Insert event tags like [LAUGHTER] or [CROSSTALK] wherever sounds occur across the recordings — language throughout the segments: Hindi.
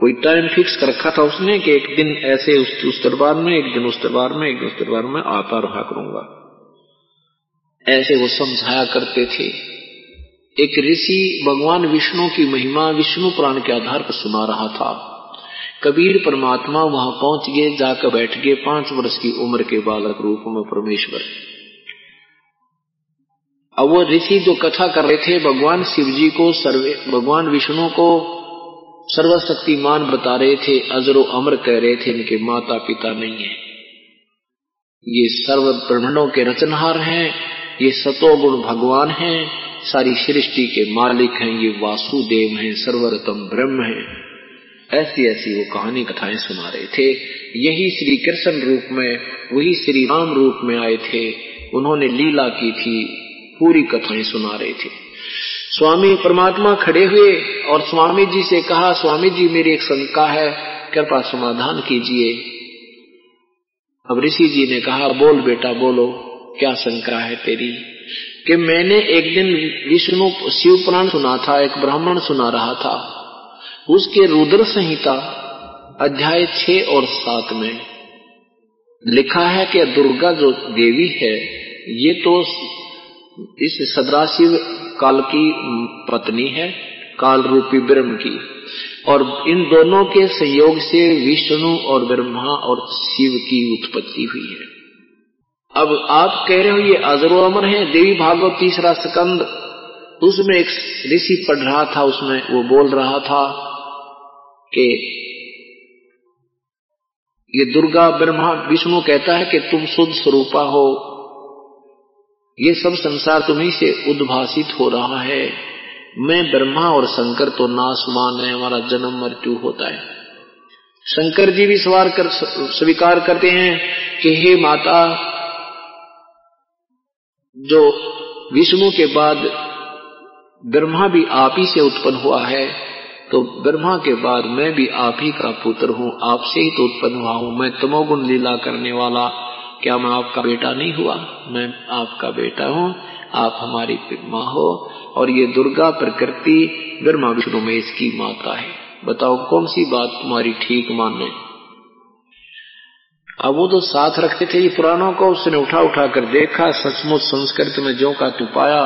कोई टाइम फिक्स कर रखा था उसने कि एक दिन ऐसे उस, उस दरबार में एक दिन उस दरबार में एक दिन उस दरबार में आता रहा करूँगा। ऐसे वो समझाया करते थे। एक ऋषि भगवान विष्णु की महिमा विष्णु पुराण के आधार पर सुना रहा था। कबीर परमात्मा वहाँ पहुँच गए जाकर बैठ गए पाँच वर्ष की उम्र के बालक रूप में परमेश्वर। अब वो ऋषि जो कथा कर रहे थे भगवान शिव जी को सर्वे भगवान विष्णु को सर्वशक्तिमान बता रहे थे, अजरो अमर कह रहे थे, इनके माता पिता नहीं है। ये सर्व ब्रह्मणों के रचनहार हैं, ये सतोगुण भगवान हैं, सारी सृष्टि के मालिक हैं, ये वासुदेव हैं, सर्वरतम ब्रह्म है। ऐसी ऐसी वो कहानी कथाएँ सुना रहे थे। यही श्री कृष्ण रूप में, वही श्री राम रूप में आए थे। उन्होंने लीला की थी, पूरी कथाएँ सुना रहे थे। स्वामी परमात्मा खड़े हुए और स्वामी जी से कहा स्वामी जी मेरी एक शंका है, कृपा समाधान कीजिए। अब ऋषि जी ने कहा, बोल बेटा, बोलो, क्या शंका है तेरी? कि मैंने एक दिन विष्णु शिव पुराण सुना था, एक ब्राह्मण सुना रहा था, उसके रुद्र संहिता अध्याय छ और सात में लिखा है कि दुर्गा जो देवी है, ये तो इस सदराशिव काल की पत्नी है, काल रूपी ब्रह्म की। और इन दोनों के संयोग से विष्णु और ब्रह्मा और शिव की उत्पत्ति हुई है। अब आप कह रहे हो, ये अजरो अमर है, देवी भागवत तीसरा स्कंद। उसमें एक ऋषि पढ़ रहा था, उसमें वो बोल रहा था कि ये दुर्गा ब्रह्मा विष्णु कहता है कि तुम शुद्ध स्वरूपा हो ये सब संसार तुम्ही से उद्भासित हो रहा है। मैं ब्रह्मा और शंकर तो नासमान है, हमारा जन्म मृत्यु होता है। शंकर जी भी सवार कर, स्वीकार करते हैं कि हे माता, जो विष्णु के बाद ब्रह्मा भी आप ही से उत्पन्न हुआ है तो ब्रह्मा के बाद मैं भी आप ही का पुत्र हूँ, आपसे ही तो उत्पन्न हुआ हूँ। मैं तमोगुण लीला करने वाला क्या मैं आपका बेटा नहीं हुआ? मैं आपका बेटा हूँ, आप हमारी माँ हो, और ये दुर्गा प्रकृति ब्रह्मा विष्णु में इसकी माता है। बताओ, कौन सी बात तुम्हारी ठीक मानने अब वो तो साथ रखते थे ये पुराणों को, उसने उठा उठा कर देखा, सचमुच संस्कृत में जो का तू पाया।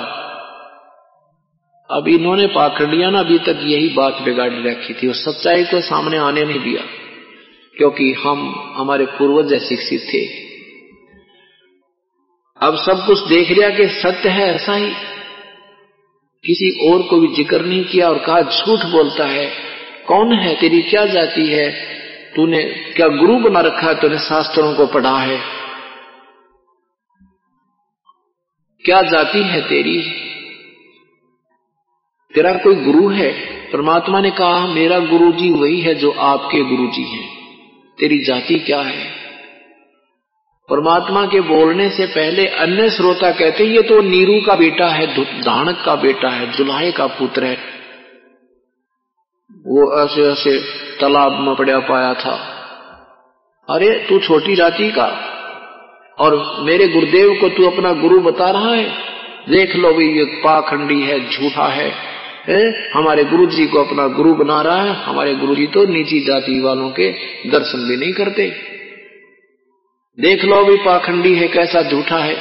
अब इन्होंने पाखड़ लिया ना, अभी तक यही बात बिगाड़ रखी थी, और सच्चाई को सामने आने नहीं दिया, क्योंकि हम हमारे पूर्वज शिक्षित थे। अब सब कुछ देख लिया कि सत्य है, ऐसा ही। किसी और को भी ज़िक्र नहीं किया और कहा, झूठ बोलता है। कौन है? तेरी क्या जाति है? तूने क्या गुरु बना रखा है? तूने शास्त्रों को पढ़ा है। क्या जाति है तेरी? तेरा कोई गुरु है? परमात्मा ने कहा, मेरा गुरु जी वही है जो आपके गुरु जी हैं। तेरी जाति क्या है? परमात्मा के बोलने से पहले अन्य श्रोता कहते ये तो नीरू का बेटा है धानक का बेटा है जुलाहे का पुत्र है। वो ऐसे ऐसे तालाब में पड़ा पाया था। अरे, तू छोटी जाति का, और मेरे गुरुदेव को तू अपना गुरु बता रहा है? देख लो भी, ये पाखंडी है, झूठा है है? हमारे गुरु जी को अपना गुरु बना रहा है, हमारे गुरु जी तो नीची जाति वालों के दर्शन भी नहीं करते। देख लो भी पाखंडी है, कैसा झूठा है।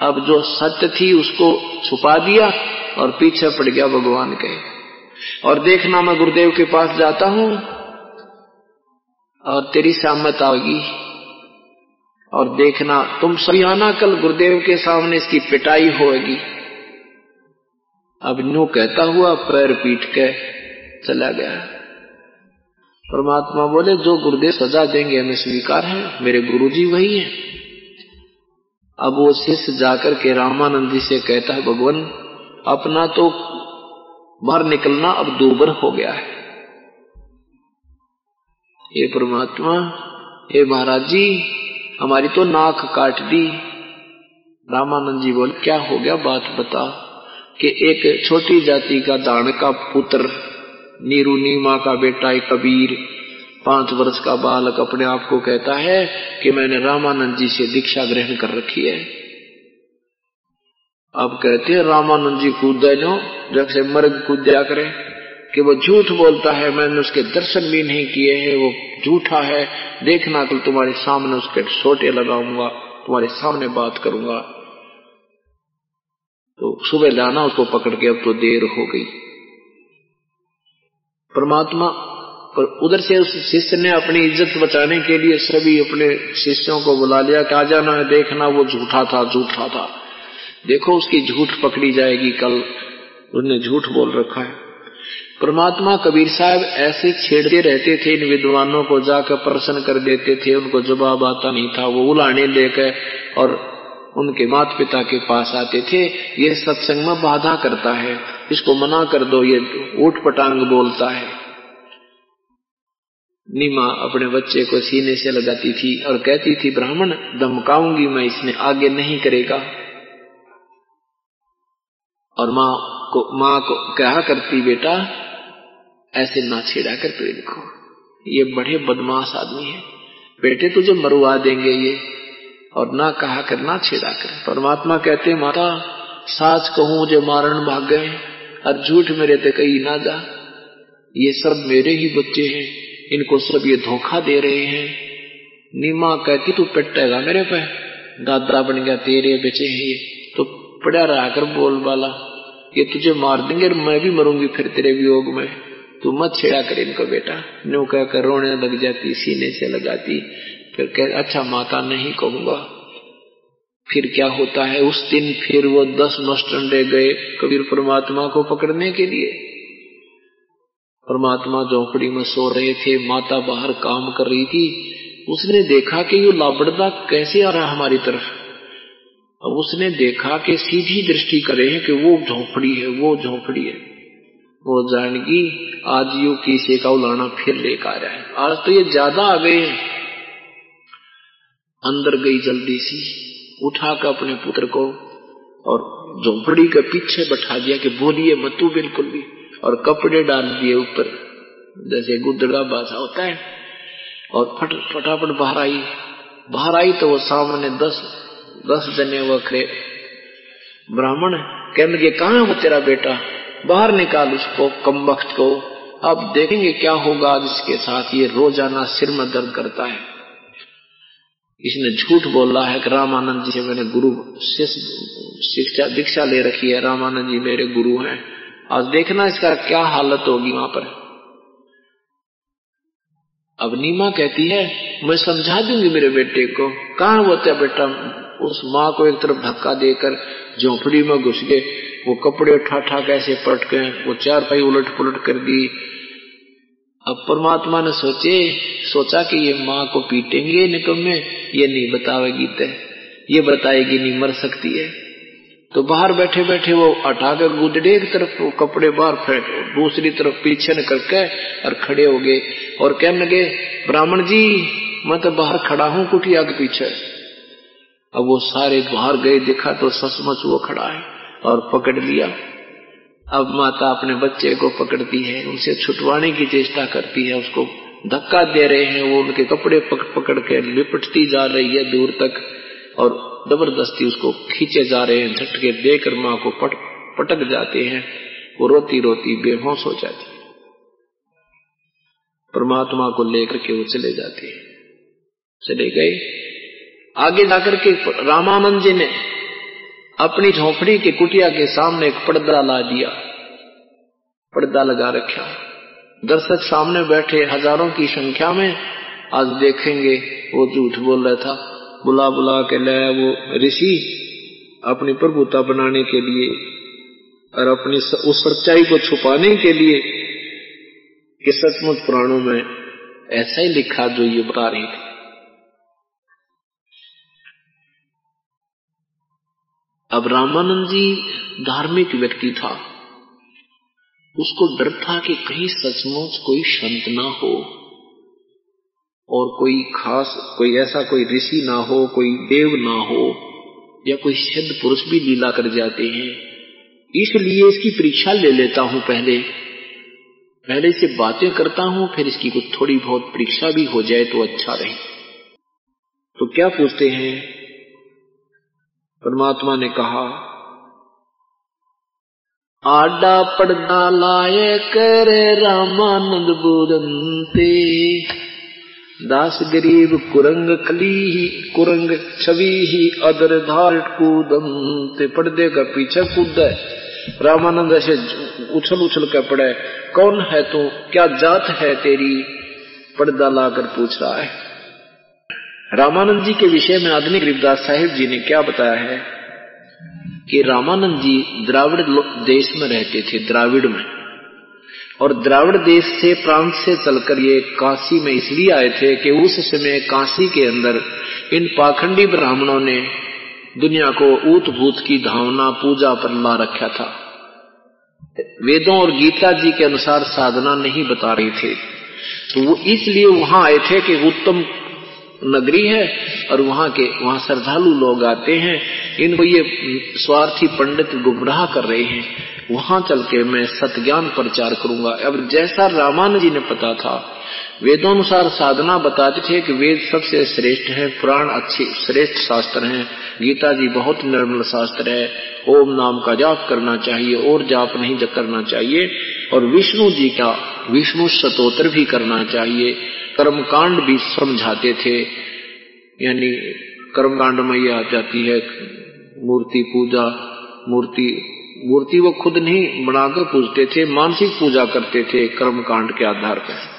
अब जो सत्य थी, उसको छुपा दिया और पीछे पड़ गया भगवान के। और देखना मैं गुरुदेव के पास जाता हूँ और तेरी सहमत आएगी। और देखना तुम सभी आना, कल गुरुदेव के सामने इसकी पिटाई होगी अब न्यू कहता हुआ पैर पीट के चला गया। परमात्मा बोले, जो गुरुदेव सजा देंगे, हमें स्वीकार है। मेरे गुरुजी वही हैं। अब वो शिष्य जाकर के रामानंद जी से कहता है, भगवान, अपना तो बाहर निकलना अब दूबर हो गया है। हे परमात्मा, हे महाराज जी हमारी तो नाक काट दी। रामानंद जी बोल, क्या हो गया? बात बता कि एक छोटी जाति का दान का पुत्र नीरू नीमा का बेटा, एक कबीर, पाँच वर्ष का बालक अपने आप को कहता है कि मैंने रामानंद जी से दीक्षा ग्रहण कर रखी है। अब कहते हैं, रामानंद जी कूद नो जैसे मर्ग कूद दिया करे, कि वो झूठ बोलता है, मैंने उसके दर्शन भी नहीं किए हैं, वो झूठा है, देखना कल तुम्हारे सामने उसके सोटे लगाऊँगा, तुम्हारे सामने बात करूँगा। तो सुबह लाना उसको पकड़ के, अब तो देर हो गई। परमात्मा, पर उधर से उस शिष्य ने अपनी इज़्ज़त बचाने के लिए सभी अपने शिष्यों को बुला लिया कि आ जाना, देखना वो झूठा था झूठा था। देखो उसकी झूठ पकड़ी जाएगी कल उसने झूठ बोल रखा है। परमात्मा कबीर साहब ऐसे छेड़ते रहते थे, इन विद्वानों को जाकर प्रश्न कर देते थे, उनको जवाब आता नहीं था, वो उलाने लेकर और उनके माता पिता के पास आते थे। ये सत्संग में बाधा करता है। इसको मना कर दो, ये ऊट पटांग बोलता है। नीमा अपने बच्चे को सीने से लगाती थी और कहती थी, ब्राह्मण, धमकाऊँगी मैं इसने आगे नहीं करेगा। और माँ को माँ को कहा करती, बेटा, ऐसे ना छेड़ा कर प्रेम को। ये बड़े बदमाश आदमी है। बेटे, तुझे मरुआ देंगे ये, और ना कहा कर, ना छेड़ा कर। परमात्मा कहते, माता साच कहूँ मुझे मारण भाग गए और झूठ मेरे ते कही ना जा। ये सब मेरे ही बच्चे हैं, इनको सब ये धोखा दे रहे हैं। नीमा कहती तू पिटेगा मेरे पे? दादा बन गया, तेरे बचे हैं ये। तो पड़ा रहा कर बोल वाला ये तुझे मार देंगे और मैं भी मरूँगी फिर तेरे वियोग में। तू मत छेड़ा कर इनको बेटा। नो कहकर रोने लग जाती, सीने से लगाती फिर कह अच्छा माता, नहीं कहूँगा। फिर क्या होता है? उस दिन फिर वो दस मस्टंडे गए कबीर परमात्मा को पकड़ने के लिए। परमात्मा झोंपड़ी में सो रहे थे, माता बाहर काम कर रही थी। उसने देखा कि ये लाबड़दा कैसे आ रहा हमारी तरफ़। अब उसने देखा कि सीधी दृष्टि करे है कि वो झोंपड़ी है, वो झोंपड़ी है। वो जानगी आज यू किसे का उलाना फिर लेकर आ रहा है। आज तो ये ज़्यादा आ गए अंदर गई जल्दी सी। उठा कर अपने पुत्र को और झोपड़ी के पीछे बैठा दिया कि बोलिए मतू बिल्कुल भी और कपड़े डाल दिए ऊपर। जैसे गुदड़ा बासा होता है। और फट, फटाफट बाहर आई। बाहर आई तो वो सामने दस दस जने वखरे ब्राह्मण कहने लगे, कहा वो तेरा बेटा? बाहर निकाल उसको कम वक्त को। अब देखेंगे क्या होगा इसके साथ। ये रोज़ाना सिर में दर्द करता है। इसने झूठ बोला है कि रामानंद जी से मैंने गुरु शिक्षा, दीक्षा ले रखी है, रामानंद जी मेरे गुरु हैं। आज देखना इसका क्या हालत होगी वहाँ पर। अब नीमा कहती है, मैं समझा दूँगी मेरे बेटे को। कहा होता बेटा? उस माँ को एक तरफ़ धक्का देकर झोपड़ी में घुस गए। वो कपड़े उठा ठा कैसे पलट गए। वो चार पाई उलट पुलट कर दी। अब परमात्मा ने सोचे, सोचा कि ये माँ को पीटेंगे निकम्मे ये नहीं बतावेगी तय ये बताएगी नहीं मर सकती है। तो बाहर बैठे बैठे वो हटाकर गुदड़े एक तरफ़ वो कपड़े बाहर फेंक, दूसरी तरफ़ पीछे न करके और खड़े हो गए और कहने लगे, ब्राह्मण जी, मैं तो बाहर खड़ा हूँ कुटिया के पीछे। अब वो सारे बाहर गए, देखा तो सचमुच वो खड़ा है और पकड़ लिया। अब माता अपने बच्चे को पकड़ती है उनसे छुटवाने की चेष्टा करती है उसको धक्का दे रहे हैं वो उनके कपड़े पकड़ पकड़ के लिपटती जा रही है दूर तक और ज़बरदस्ती उसको खींचे जा रहे हैं झटके देकर माँ को पट, पटक जाते हैं वो रोती रोती बेहोश हो जाती है। परमात्मा को लेकर के वो चले जाते हैं। चले गए। आगे जाकर के रामानंद जी ने अपनी झोपड़ी के कुटिया के सामने एक पर्दा ला दिया। पर्दा लगा रखा। दर्शक सामने बैठे हज़ारों की संख्या में आज देखेंगे, वो झूठ बोल रहा था। बुला बुला के लाया वो ऋषि अपनी प्रभुता बनाने के लिए और अपनी उस सच्चाई को छुपाने के लिए कि सचमुच पुराणों में ऐसा ही लिखा जो ये बता रही थी। अब रामानंद जी धार्मिक व्यक्ति था। उसको डर था कि कहीं सचमुच कोई संत ना हो और कोई खास, कोई ऐसा कोई ऋषि ना हो, कोई देव ना हो या कोई सिद्ध पुरुष भी लीला कर जाते हैं। इसलिए इसकी परीक्षा ले लेता हूँ पहले। पहले से बातें करता हूँ, फिर इसकी कुछ थोड़ी बहुत परीक्षा भी हो जाए तो अच्छा रहे। तो क्या पूछते हैं? परमात्मा ने कहा, आडा पड़दा लाए कर रामानंद बुदंते दास गरीब कुरंग कली ही कुरंग छवि ही अदर धार कूदंते। पर्दे का पीछे कूद, रामानंद ऐसे उछल उछल कर पड़े कौन है तू? क्या जात है तेरी? पर्दा लाकर पूछ रहा है। रामानंद जी के विषय में आधुनिक गरीबदास साहिब जी ने क्या बताया है? कि रामानंद जी द्राविड़ देश में रहते थे, द्राविड़ में। और द्राविड़ देश से, प्रांत से चलकर ये काशी में इसलिए आए थे कि उस समय काशी के अंदर इन पाखंडी ब्राह्मणों ने दुनिया को ऊत भूत की धावना, पूजा पर ला रखा था। वेदों और गीता जी के अनुसार साधना नहीं बता रहे थे। तो वो इसलिए वहाँ आए थे कि उत्तम नगरी है और वहाँ के, वहाँ श्रद्धालु लोग आते हैं। इनको ये स्वार्थी पंडित गुमराह कर रहे हैं। वहाँ चल के मैं सतज्ञान प्रचार करूँगा। अब जैसा रामानंद जी ने पता था वेदों अनुसार साधना बताते थे कि वेद सबसे श्रेष्ठ है, पुराण अच्छे, श्रेष्ठ शास्त्र है। गीता जी बहुत निर्मल शास्त्र है। ओम नाम का जाप करना चाहिए, और जाप नहीं करना चाहिए। और विष्णु जी का विष्णु सतोत्र भी करना चाहिए। कर्मकांड भी समझाते थे। यानी कर्मकांड में यह आ जाती है, मूर्ति पूजा, मूर्ति मूर्ति वो खुद नहीं, बनाकर पूजते थे, मानसिक पूजा करते थे कर्मकांड के आधार पर।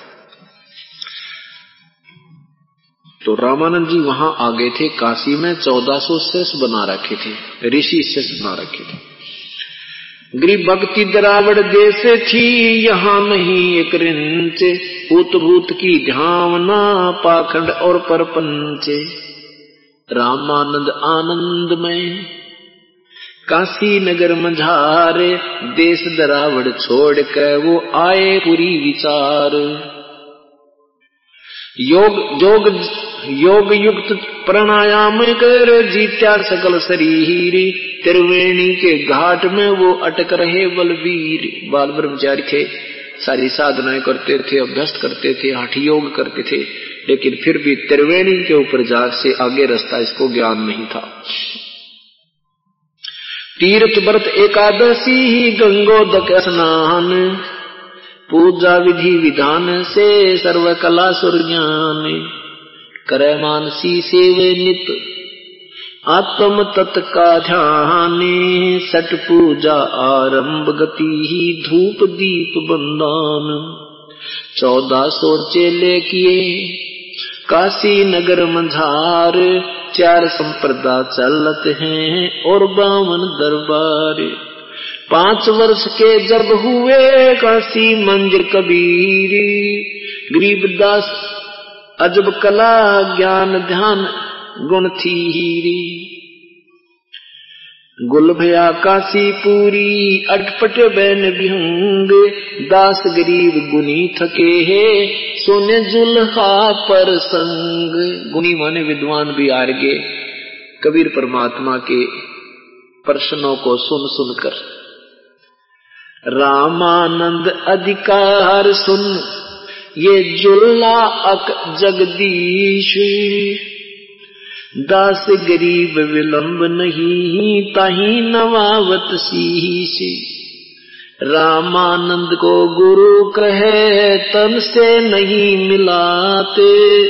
तो रामानंद जी वहाँ आ गए थे, काशी में चौदह सौ बना रखे थे, ऋषि शेष बना रखे थे। भक्ति द्रावड़ देश थी, यहाँ नहीं एक रिंच। भूत भूत की ध्यावना पाखंड और परपंच। रामानंद आनंद में काशी नगर मझारे, देश दरावड़ छोड़ कर वो आए पूरी विचार। योग योग योग युक्त प्राणायाम कर, जीत्या सकल शरीर। त्रिवेणी के घाट में वो अटक रहे बलवीर। बाल ब्रह्मचारी थे। सारी साधनाएँ करते थे, अभ्यस्त करते थे हठ योग करते थे। लेकिन फिर भी त्रिवेणी के ऊपर जा से आगे रास्ता इसको ज्ञान नहीं था। तीर्थ व्रत एकादशी ही गंगोदक स्नान। पूजा विधि विधान से सर्व कला सुरज्ञान करे मानसी सेवे नित। आत्म तत्का ध्यान सट पूजा आरंभ गति ही धूप दीप बंदान। चौदह सौ चेले किए, काशी नगर मंझार, चार संप्रदा चलत हैं और बावन दरबार। पाँच वर्ष के जब हुए काशी मंजर कबीर, गरीबदास अजब कला, ज्ञान, ध्यान, गुण थी हीरी। गुल भया काशी पूरी, अटपट बैन विहंग दास गरीब गुनी थके है, सोने जुल्हा पर संग। गुनी माने विद्वान भी आरगे, कबीर परमात्मा के प्रश्नों को सुन सुनकर रामानंद अधिकार सुन ये जुल्ला अक जगदीश। दास गरीब विलंब नहीं, ताही नवावत शीश रामानंद को गुरु कहे, तन से नहीं मिलाते।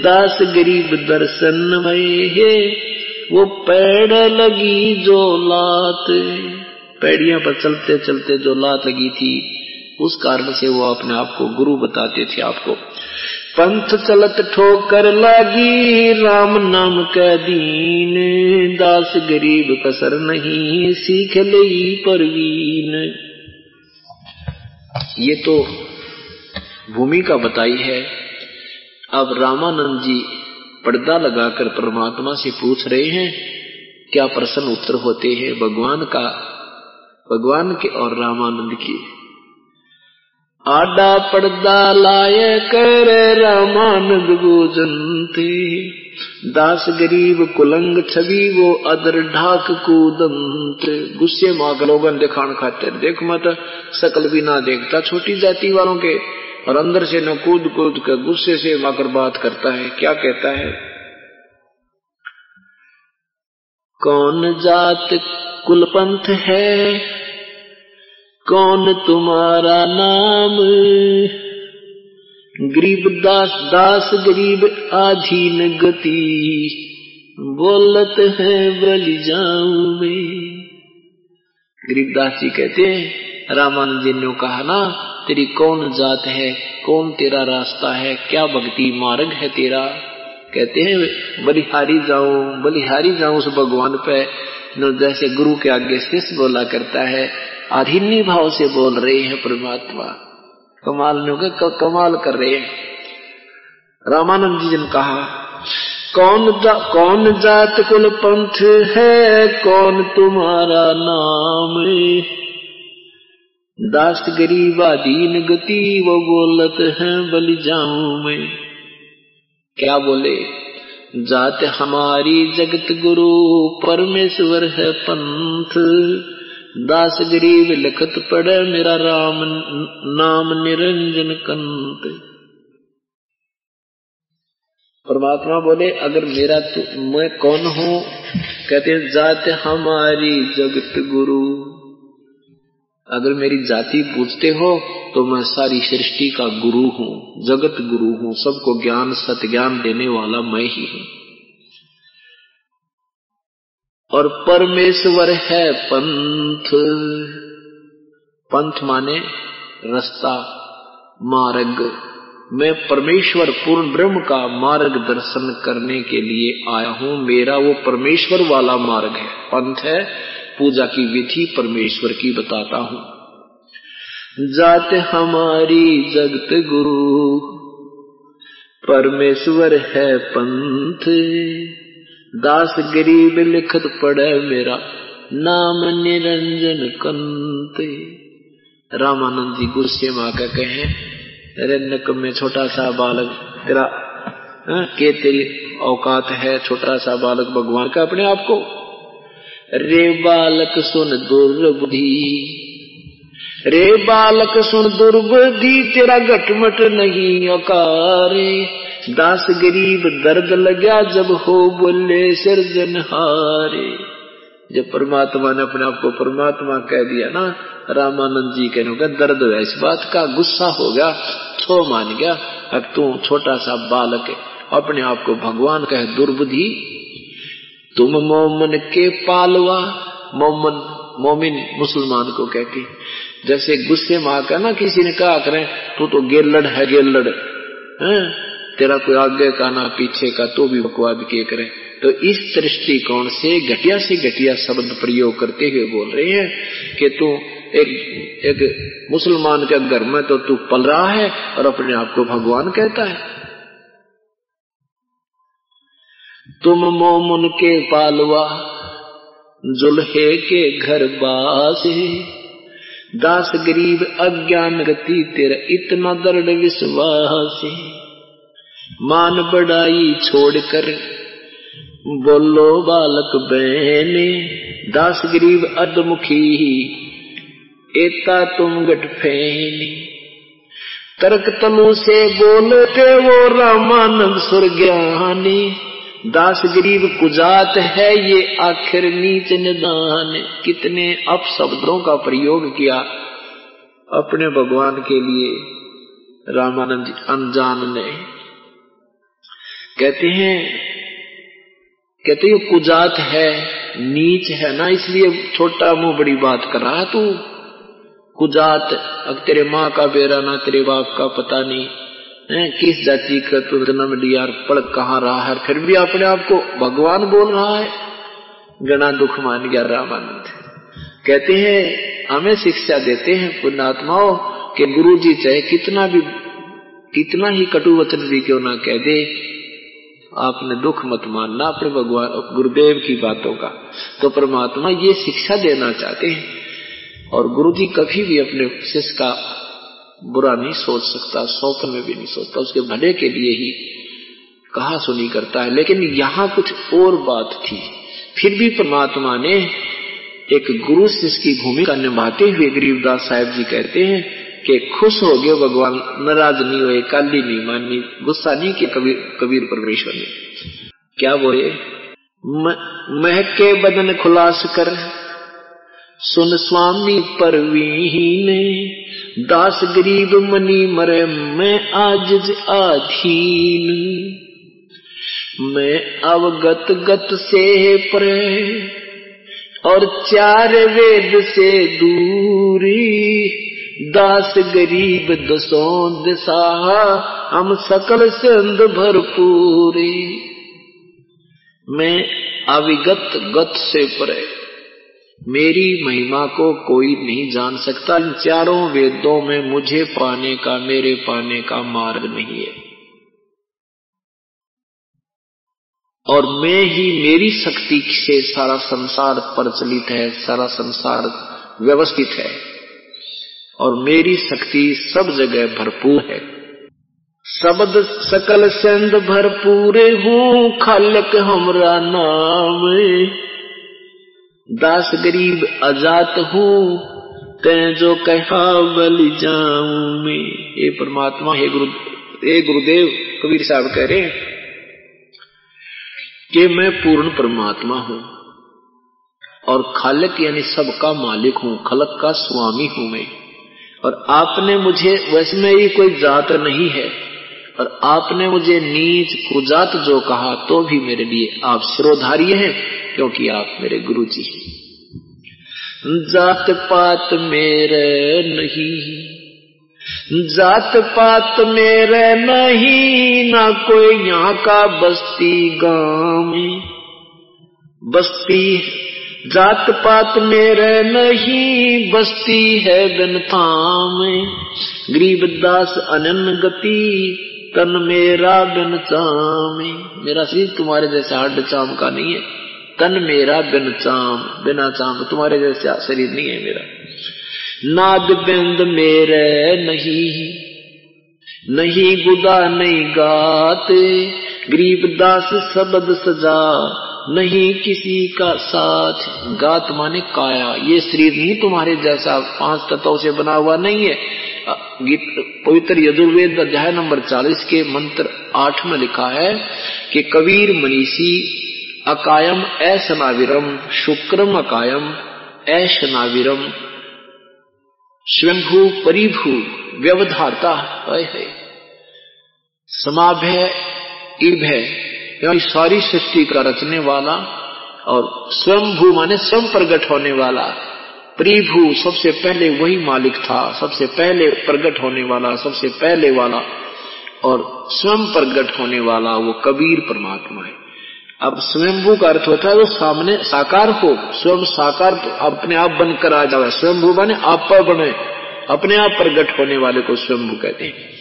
दास गरीब दर्शन में वो पेड़ लगी जो लात। पैड़िया पर चलते चलते जो लात लगी थी उस कारण से वो अपने आप को गुरु बताते थे आपको। पंथ चलत ठोकर लागी, राम नाम कै दीन। दास गरीब कसर नहीं, सीख ले परवीन। ये तो भूमिका बताई है। अब रामानंद जी पर्दा लगाकर परमात्मा से पूछ रहे हैं, क्या प्रश्न उत्तर होते हैं? भगवान का, भगवान के और रामानंद की? आडा पर्दा लाए कर रामानंद गोजनते दास गरीब कुलंग छवि वो अदर ढाक कूदंत गुस्से माँ लोगन दिखान खाते देख मत सकल भी ना देखता। छोटी जाति वालों के और अंदर से न कूद कूद कर गुस्से से माकर बात करता है। क्या कहता है? कौन जात कुलपंथ है? कौन तुम्हारा नाम? गरीब दास दास गरीब आधीन गति, बोलत है बलि जाऊँ मैं। गरीबदास जी कहते हैं रामानंद जी ने कहा ना, तेरी कौन जात है, कौन तेरा रास्ता है, क्या भक्ति मार्ग है तेरा? कहते हैं, बलिहारी जाऊँ बलिहारी जाऊँ उस भगवान पे। जैसे गुरु के आगे शिष्य बोला करता है अधीनी भाव से बोल रहे हैं परमात्मा। कमाल कमाल कर रहे हैं। रामानंद जी ने कहा कौन जा, कौन जात कुल पंथ है कौन तुम्हारा नाम दास गरीबा दीन गति वो बोलत है बलि जाऊँ मैं। क्या बोले? जात हमारी जगत गुरु परमेश्वर है पंथ। दास गरीब लिखत पड़े मेरा राम नाम निरंजन कंत परमात्मा बोले, अगर मेरा तो मैं कौन हूँ? कहते जात हमारी जगत गुरु। अगर मेरी जाति पूछते हो तो मैं सारी सृष्टि का गुरु हूँ, जगत गुरु हूँ, सबको ज्ञान सत ज्ञान देने वाला मैं ही हूँ। और परमेश्वर है पंथ। पंथ माने रास्ता, मार्ग। मैं परमेश्वर पूर्ण ब्रह्म का मार्ग दर्शन करने के लिए आया हूँ। मेरा वो परमेश्वर वाला मार्ग है। पंथ है, पूजा की विधि परमेश्वर की बताता हूँ। जात हमारी जगत गुरु, परमेश्वर है पंथ। दास गरीब लिखत पड़े मेरा नाम निरंजन कंते। रामानंद जी गुस्से माँ का कहे अरे में छोटा सा बालक तेरा हाँ, के तेरी औकात है? छोटा सा बालक भगवान का अपने आप को? रे बालक सुन दुर्बुद्धि रे बालक सुन दुर्बुद्धि तेरा घटमट नहीं अकारे दास गरीब दर्द लगा जब हो बोले हारे जब परमात्मा ने अपने आप को परमात्मा कह दिया ना, रामानंद जी कहने का दर्द हुआ इस बात का, गुस्सा हो गया, छो मान गया, अब तू छोटा सा बालक है, अपने आप को भगवान कहे, दुर्बुद्धि। तुम मोमन के पालवा, मोमन, मोमिन मुसलमान को कह के। जैसे गुस्से में आकर ना किसी ने कहा, करें, तू तो गेलड़ है गेलड़ है? तेरा कोई आगे का ना पीछे का तो भी बकवाद के करें। तो इस दृष्टिकोण से घटिया से घटिया शब्द प्रयोग करते हुए बोल रहे हैं कि तू एक एक मुसलमान के घर में तो तू पल रहा है और अपने आप को भगवान कहता है। तुम मोमुन के पालवा, जुल्हे के घर बासे, दास गरीब अज्ञान गति तेरा इतना दृढ़ विश्वास है। मान बढ़ाई छोड़कर। बोलो बालक बहने, दास गरीब अदमुखी एता तुम गट फेनी। तर्क तनु से बोलते वो रामानंद सुर ज्ञानी दास गरीब कुजात है ये आखिर नीच निदान। कितने अपशब्दों का प्रयोग किया अपने भगवान के लिए रामानंद अनजान ने। कहते हैं कहते हैं, कुजात है, नीच है ना, इसलिए छोटा मुँह बड़ी बात कर रहा तू। कुजात, अब तेरे माँ का बेरा ना, तेरे बाप का पता नहीं। है, किस जाति का तू जन्म लिया पढ़ कहाँ रहा है? फिर भी अपने आप को भगवान बोल रहा है। गणा दुख मान गया रामानंद। कहते हैं, हमें शिक्षा देते हैं पुण्यात्माओं के गुरु जी चाहे कितना भी, कितना ही कटु वचन भी क्यों ना कह दे आपने दुख मत मानना अपने भगवान, गुरुदेव की बातों का। तो परमात्मा ये शिक्षा देना चाहते हैं। और गुरु जी कभी भी अपने शिष्य का बुरा नहीं सोच सकता, स्वप्न में भी नहीं सोचता। उसके भले के लिए ही कहा सुनी करता है। लेकिन यहाँ कुछ और बात थी। फिर भी परमात्मा ने एक गुरु शिष्य की भूमिका निभाते हुए गरीबदास साहेब जी कहते हैं कि खुश हो गए भगवान, नाराज़ नहीं हुए, काली नहीं मानी, गुस्सा नहीं किया कबीर कबीर परमेश्वर ने। क्या बोले महके बदन खुलास कर, सुन स्वामी परवीन, दास गरीब मनी मरे, मैं आज आधीन। मैं अवगत गत से परे, और चार वेद से दूरी दास गरीब दसों दिशा हम सकल संद भरपूरी मैं अविगत गत से परे, मेरी महिमा को कोई नहीं जान सकता। इन चारों वेदों में मुझे पाने का, मेरे पाने का मार्ग नहीं है। और मैं ही मेरी शक्ति से सारा संसार प्रचलित है, सारा संसार व्यवस्थित है। और मेरी शक्ति सब जगह भरपूर है। शब्द सकल संद भरपूर हूँ, खालक हमरा नाम। दास गरीब अजात हूँ तय जो कहा बलि जाऊँ मैं। ये परमात्मा, हे गुरु, हे गुरुदेव, कबीर साहब कह रहे हैं कि मैं पूर्ण परमात्मा हूँ और खालक यानी सबका मालिक हूँ, खलक का स्वामी हूँ मैं। और आपने मुझे वैसे मेरी कोई जात नहीं है। और आपने मुझे नीच कुजात जो कहा तो भी मेरे लिए आप सिरोधार्य हैं, क्योंकि आप मेरे गुरु जी हैं। जात पात मेरे नहीं जात पात मेरे नहीं, ना कोई यहाँ का बस्ती गाँव में। बस्ती जात पात मेरे नहीं, बस्ती है गनता में गरीब दास अनन गति, तन मेरा बिन चाम। मेरा शरीर तुम्हारे जैसे हड्ड चाम का नहीं है, तन मेरा बिन चाम, बिना चाम। तुम्हारे जैसे शरीर नहीं है मेरा। नाद बिंद मेरे नहीं नहीं गुदा नहीं गात। गरीब दास शब्द सजा नहीं किसी का साथ गात माने काया। ये शरीर नहीं तुम्हारे जैसा पाँच तत्वों से बना हुआ नहीं है। पवित्र यजुर्वेद अध्याय नंबर चालीस के मंत्र आठ में लिखा है कि कबीर मनीषी, अकायम ऐसनाविरम शुक्रम अकायम ऐशनाविरम स्वयंभू परिभू व्यवधारता है इभय। यानी सारी सृष्टि का रचने वाला और स्वयंभू माने स्वयं प्रकट होने वाला, प्रिभू सबसे पहले वही मालिक था, सबसे पहले प्रकट होने वाला, सबसे पहले वाला और स्वयं प्रकट होने वाला वो कबीर परमात्मा है। अब स्वयंभू का अर्थ होता है वो सामने साकार हो स्वयं साकार अपने आप बनकर आ जाए स्वयंभू बने आप पर बने, अपने आप प्रकट होने वाले को स्वयंभू कहते हैं।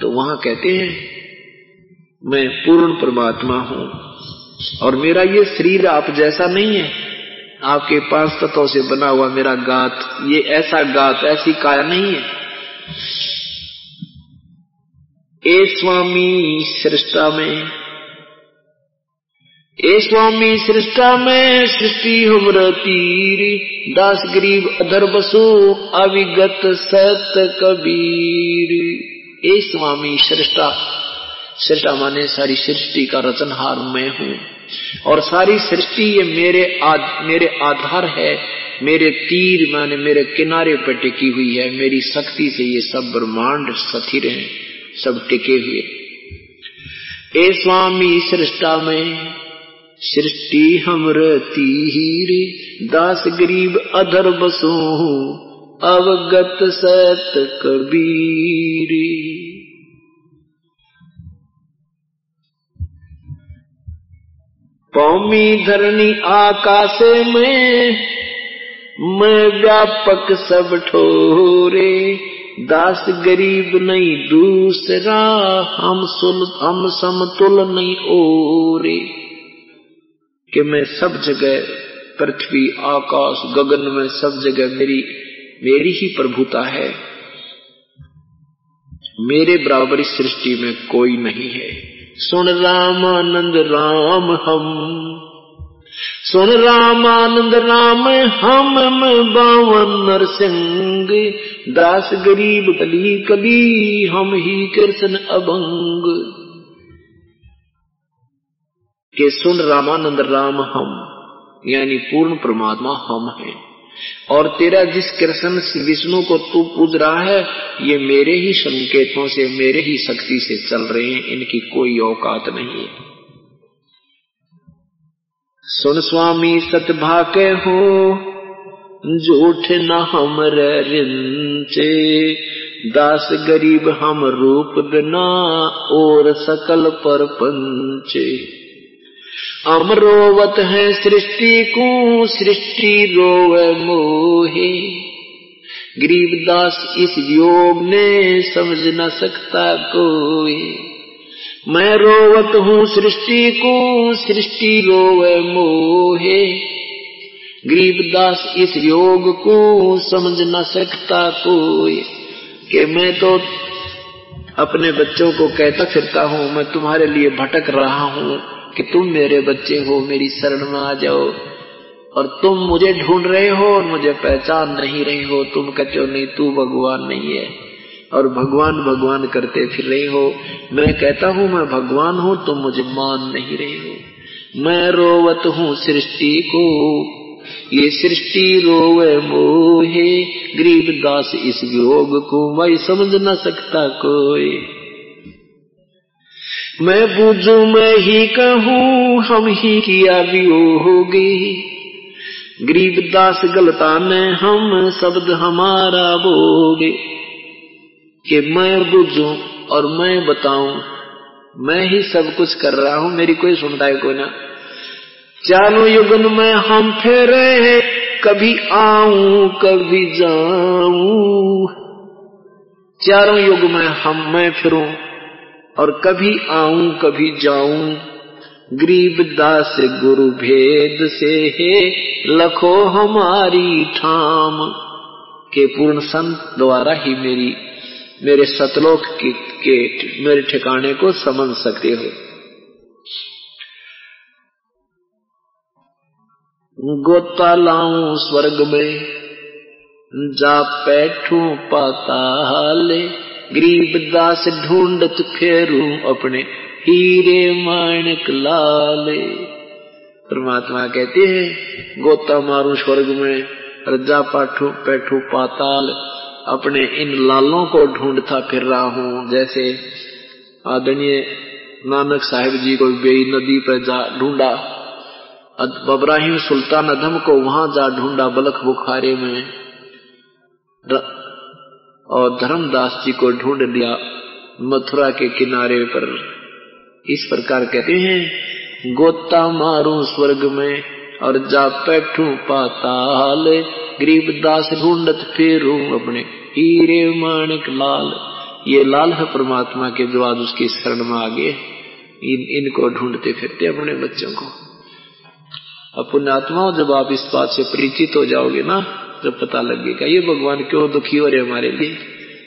तो वहाँ कहते हैं मैं पूर्ण परमात्मा हूँ। और मेरा ये शरीर आप जैसा नहीं है। आपके पाँच तत्वों से बना हुआ मेरा गात ये ऐसा गात ऐसी काया नहीं है। ए स्वामी सृष्टा में, ए स्वामी सृष्टा में सृष्टि हमर तीर, दास गरीब अधर बसो अविगत सत कबीर। ए स्वामी सृष्टा। सृष्टा माने सारी सृष्टि का रचनहार मैं हूँ। और सारी सृष्टि ये मेरे आद, मेरे आधार है। मेरे तीर माने मेरे किनारे पर टिकी हुई है। मेरी शक्ति से ये सब ब्रह्मांड स्थिर हैं सब टिके हुए। ए स्वामी सृष्टा में सृष्टि हमर तीर दास गरीब अधर बसो अवगत सत कबीर। पौमी धरणी आकाश में, मैं व्यापक सब ठोरे। दास गरीब नहीं, दूसरा हम सुल हम समतुल नहीं ओरे। कि मैं सब जगह पृथ्वी, आकाश, गगन में सब जगह मेरी मेरी ही प्रभुता है। मेरे बराबरी सृष्टि में कोई नहीं है। सुन रामानंद राम हम। सुन रामानंद राम हम बावन नरसिंह। दास गरीब कली कली, हम ही कृष्ण अभंग। के सुन रामानंद राम हम, यानी पूर्ण परमात्मा हम हैं। और तेरा जिस कृष्ण विष्णु को तू पूज रहा है, ये मेरे ही संकेतों से, मेरे ही शक्ति से चल रहे हैं, इनकी कोई औकात नहीं है। सुन स्वामी सतभाके हो, झूठ न हम रिंचे, दास गरीब हम रूप बिना, और सकल पर पंचे। अमरोवत है सृष्टि को, सृष्टि रोवे मोहे। गरीबदास इस योग ने समझ न सकता कोई मैं रोवत हूँ सृष्टि को, सृष्टि रोवे मोहे। गरीबदास इस योग को समझ न सकता कोई कि मैं तो अपने बच्चों को कहता फिरता हूँ, मैं तुम्हारे लिए भटक रहा हूँ। कि तुम मेरे बच्चे हो, मेरी शरण में आ जाओ। और तुम मुझे ढूंढ रहे हो और मुझे पहचान नहीं रहे हो। तुम हो, नहीं, तू भगवान नहीं है। और भगवान भगवान करते फिर रहे हो। मैं कहता हूँ, मैं भगवान हूँ, तुम मुझे मान नहीं रहे हो। मैं रोवत हूँ सृष्टि को। ये सृष्टि रोवे मोहे। गरीब दास इस योग को, वही समझ न सकता कोई। मैं बुझू मैं ही कहूँ, हम ही किया होगी। गरीब दास गलता में हम शब्द हमारा बोगे। कि मैं बुझू और मैं बताऊँ, मैं ही सब कुछ कर रहा हूँ, मेरी कोई सुनता है कोई ना। चारों युगन में हम फेरे कभी आऊँ, कभी जाऊँ। चारों युग में हम, मैं फिरूं। और कभी आऊँ कभी जाऊँ गरीब दास गुरु भेद से है लखो हमारी ठाम के पूर्ण संत द्वारा ही मेरी मेरे सतलोक के, के मेरे ठिकाने को समझ सकते हो। गोता लाऊं स्वर्ग में जा बैठू पाताले गरीब दास ढूंढत फेरू अपने हीरे माणक लाले। परमात्मा कहते हैं, गोता मारू स्वर्ग में रजा पाठू पैठू पाताल, अपने इन लालों को ढूंढता फिर रहा। हूँ जैसे आदरणीय नानक साहिब जी को बेई नदी पर जा ढूंढा इब्राहिम सुल्तान अधम को वहाँ जा ढूंढा बलख बुखारे में। और धर्मदास जी को ढूंढ लिया मथुरा के किनारे पर। इस प्रकार कहते हैं गोता मारू स्वर्ग में और जा बैठू पाताल। गरीब दास ढूंढत फेरू अपने हीरे माणिक लाल। ये लाल है परमात्मा के जो आज उसकी शरण में आगे इन, इनको ढूंढते फिरते अपने बच्चों को। अब पुण्यात्माओं जब आप इस बात से परिचित हो जाओगे ना जब पता लगेगा, ये भगवान क्यों दुखी हो रहे हमारे लिए?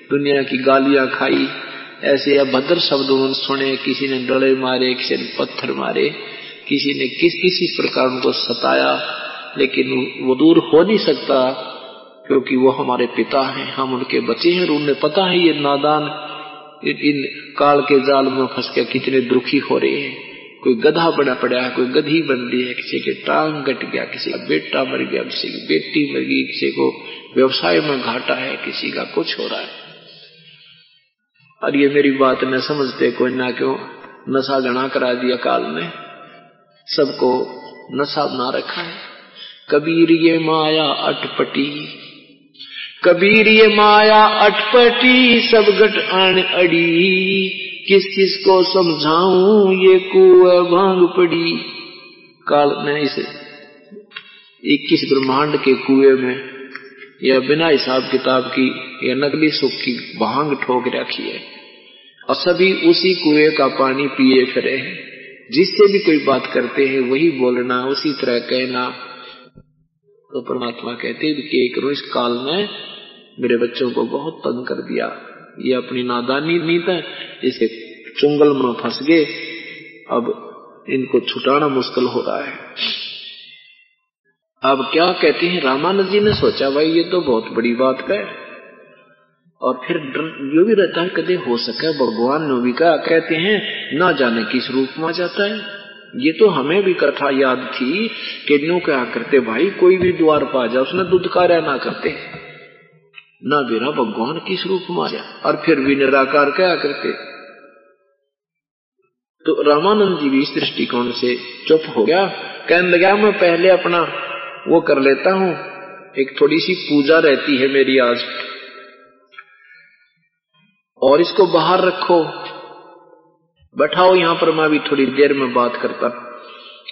दुनिया की गालियाँ खाई, ऐसे अभद्र शब्द सुने, किसी ने डले मारे, किसी ने पत्थर मारे, किसी ने किस, किसी प्रकार उनको सताया, लेकिन वो दूर हो नहीं सकता, क्योंकि वो हमारे पिता हैं, हम उनके बच्चे हैं और उन्हें पता है ये नादान इन काल के जाल में फंस के कितने दुखी हो रहे हैं। कोई गधा बना पड़ा है, कोई गधी बन रही है, किसी के टांग कट गया, किसी का बेटा मर गया, किसी की बेटी मर गई, किसी को व्यवसाय में घाटा है, किसी का कुछ हो रहा है। और ये मेरी बात न समझते कोई, ना क्यों? नशा गणा करा दिया काल ने। सबको नशा बना रखा है। कबीर ये माया अटपटी, कबीर ये माया अटपटी, सब गट अड़ी। किस किस को समझाऊं? ये कुआ भाँग पड़ी। काल ने इसे इक्कीस ब्रह्मांड के कुएँ में या बिना हिसाब किताब की या नकली सुख की भाँग ठोक रखी है और सभी उसी कुएँ का पानी पिए फिरे हैं। जिससे भी कोई बात करते हैं, वही बोलना, उसी तरह कहना। तो परमात्मा कहते हैं कि करो इस काल में मेरे बच्चों को बहुत तंग कर दिया। ये अपनी नादानी नीत है इसे चुंगल में फंस गए। अब इनको छुटाना मुश्किल हो रहा है। अब क्या कहते हैं, रामानंद जी ने सोचा, भाई, ये तो बहुत बड़ी बात है। और फिर डर भी रहता है, कदे हो सके, भगवान ने भी कहा, कहते हैं, ना जाने किस रूप में जाता है। ये तो हमें भी कथा याद थी, कि न्यू क्या करते, भाई, कोई भी द्वार पा जाए उसने दूध कार्य ना करते। ना बिना भगवान किस रूप में आ जाए और फिर भी निराकार क्या करते? तो रामानंद जी भी इस दृष्टिकोण से चुप हो गया। कहने लगा मैं पहले अपना वो कर लेता हूँ। एक थोड़ी सी पूजा रहती है मेरी आज। और इसको बाहर रखो। बैठाओ यहाँ पर, मैं भी थोड़ी देर में बात करता।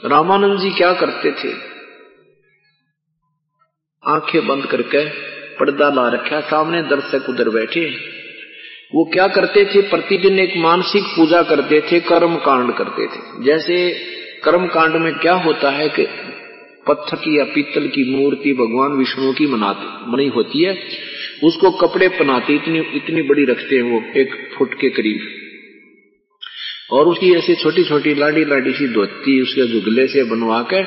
रामानंद जी क्या करते थे? आँखें बंद करके पर्दा ला रखा सामने दर्शक उधर बैठे वो क्या करते थे? प्रतिदिन एक मानसिक पूजा करते थे कर्म कांड करते थे। जैसे कर्म कांड में क्या होता है कि पत्थर की या पीतल की मूर्ति भगवान विष्णु की मनाती बनी होती है, उसको कपड़े पहनाते, इतनी इतनी बड़ी रखते हैं वो, एक फुट के करीब। और उसकी ऐसी छोटी छोटी लाडी लाडी सी धोती, उसके जुगले से बनवा के